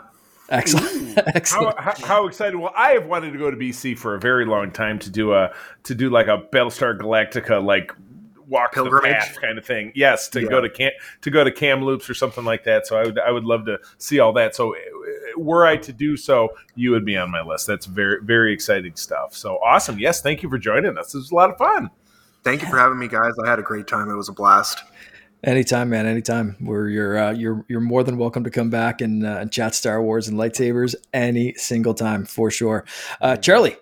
Speaker 1: Excellent. Excellent.
Speaker 2: How, how, how, excited! Well, I have wanted to go to BC for a very long time to do a to do like a Battlestar Galactica like walk Pilgrimage. the path kind of thing. Yes, to yeah. go to Cam to go to Kamloops or something like that. So I would I would love to see all that. So uh, were I to do so, you would be on my list. That's very very exciting stuff. So awesome. Yes, thank you for joining us. It was a lot of fun.
Speaker 3: Thank you for having me, guys. I had a great time. It was a blast.
Speaker 1: Anytime, man. Anytime. Where you're uh, you're you're more than welcome to come back and, uh, chat Star Wars and lightsabers any single time for sure. Uh, Charlie.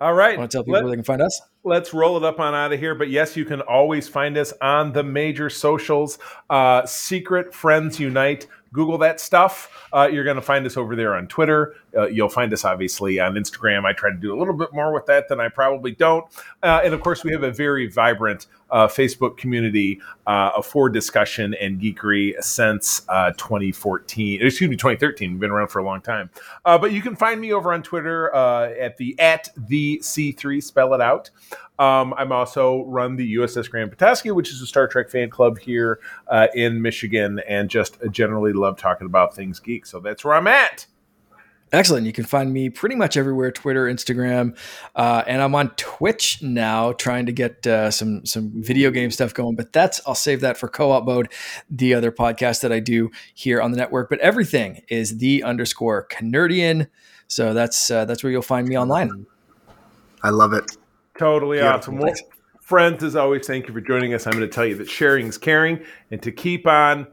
Speaker 2: All right.
Speaker 1: Want to tell people Let, where they can find us?
Speaker 2: Let's roll it up on out of here. But yes, you can always find us on the major socials. Uh, Secret Friends Unite Google that stuff. Uh, you're going to find us over there on Twitter. Uh, you'll find us obviously on Instagram. I try to do a little bit more with that than I probably don't. Uh, and of course, we have a very vibrant uh, Facebook community uh, for discussion and geekery since uh, 2014. Excuse me, 2013. We've been around for a long time. but you can find me over on Twitter at the at the C3. Spell it out. Um, I'm also run the USS Grand Petoskey, which is a Star Trek fan club here uh, in Michigan, and just generally love talking about things geek. So that's where I'm at.
Speaker 1: Excellent. You can find me pretty much everywhere: Twitter, Instagram, uh, and I'm on Twitch now, trying to get uh, some some video game stuff going. But that's I'll save that for co-op mode, the other podcast that I do here on the network. But everything is the underscore CaNERDian. So that's uh, that's where you'll find me online.
Speaker 3: I love it.
Speaker 2: Totally awesome. Well, friends, as always, thank you for joining us. I'm going to tell you that sharing is caring and to keep on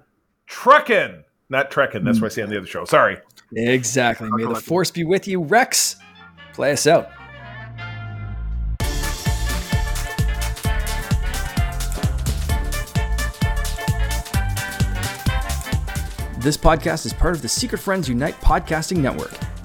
Speaker 2: trucking, not trekking. That's hmm. what I say on the other show. Sorry.
Speaker 1: Exactly. May the force be with you. Rex, play us out. This podcast is part of the Secret Friends Unite podcasting network.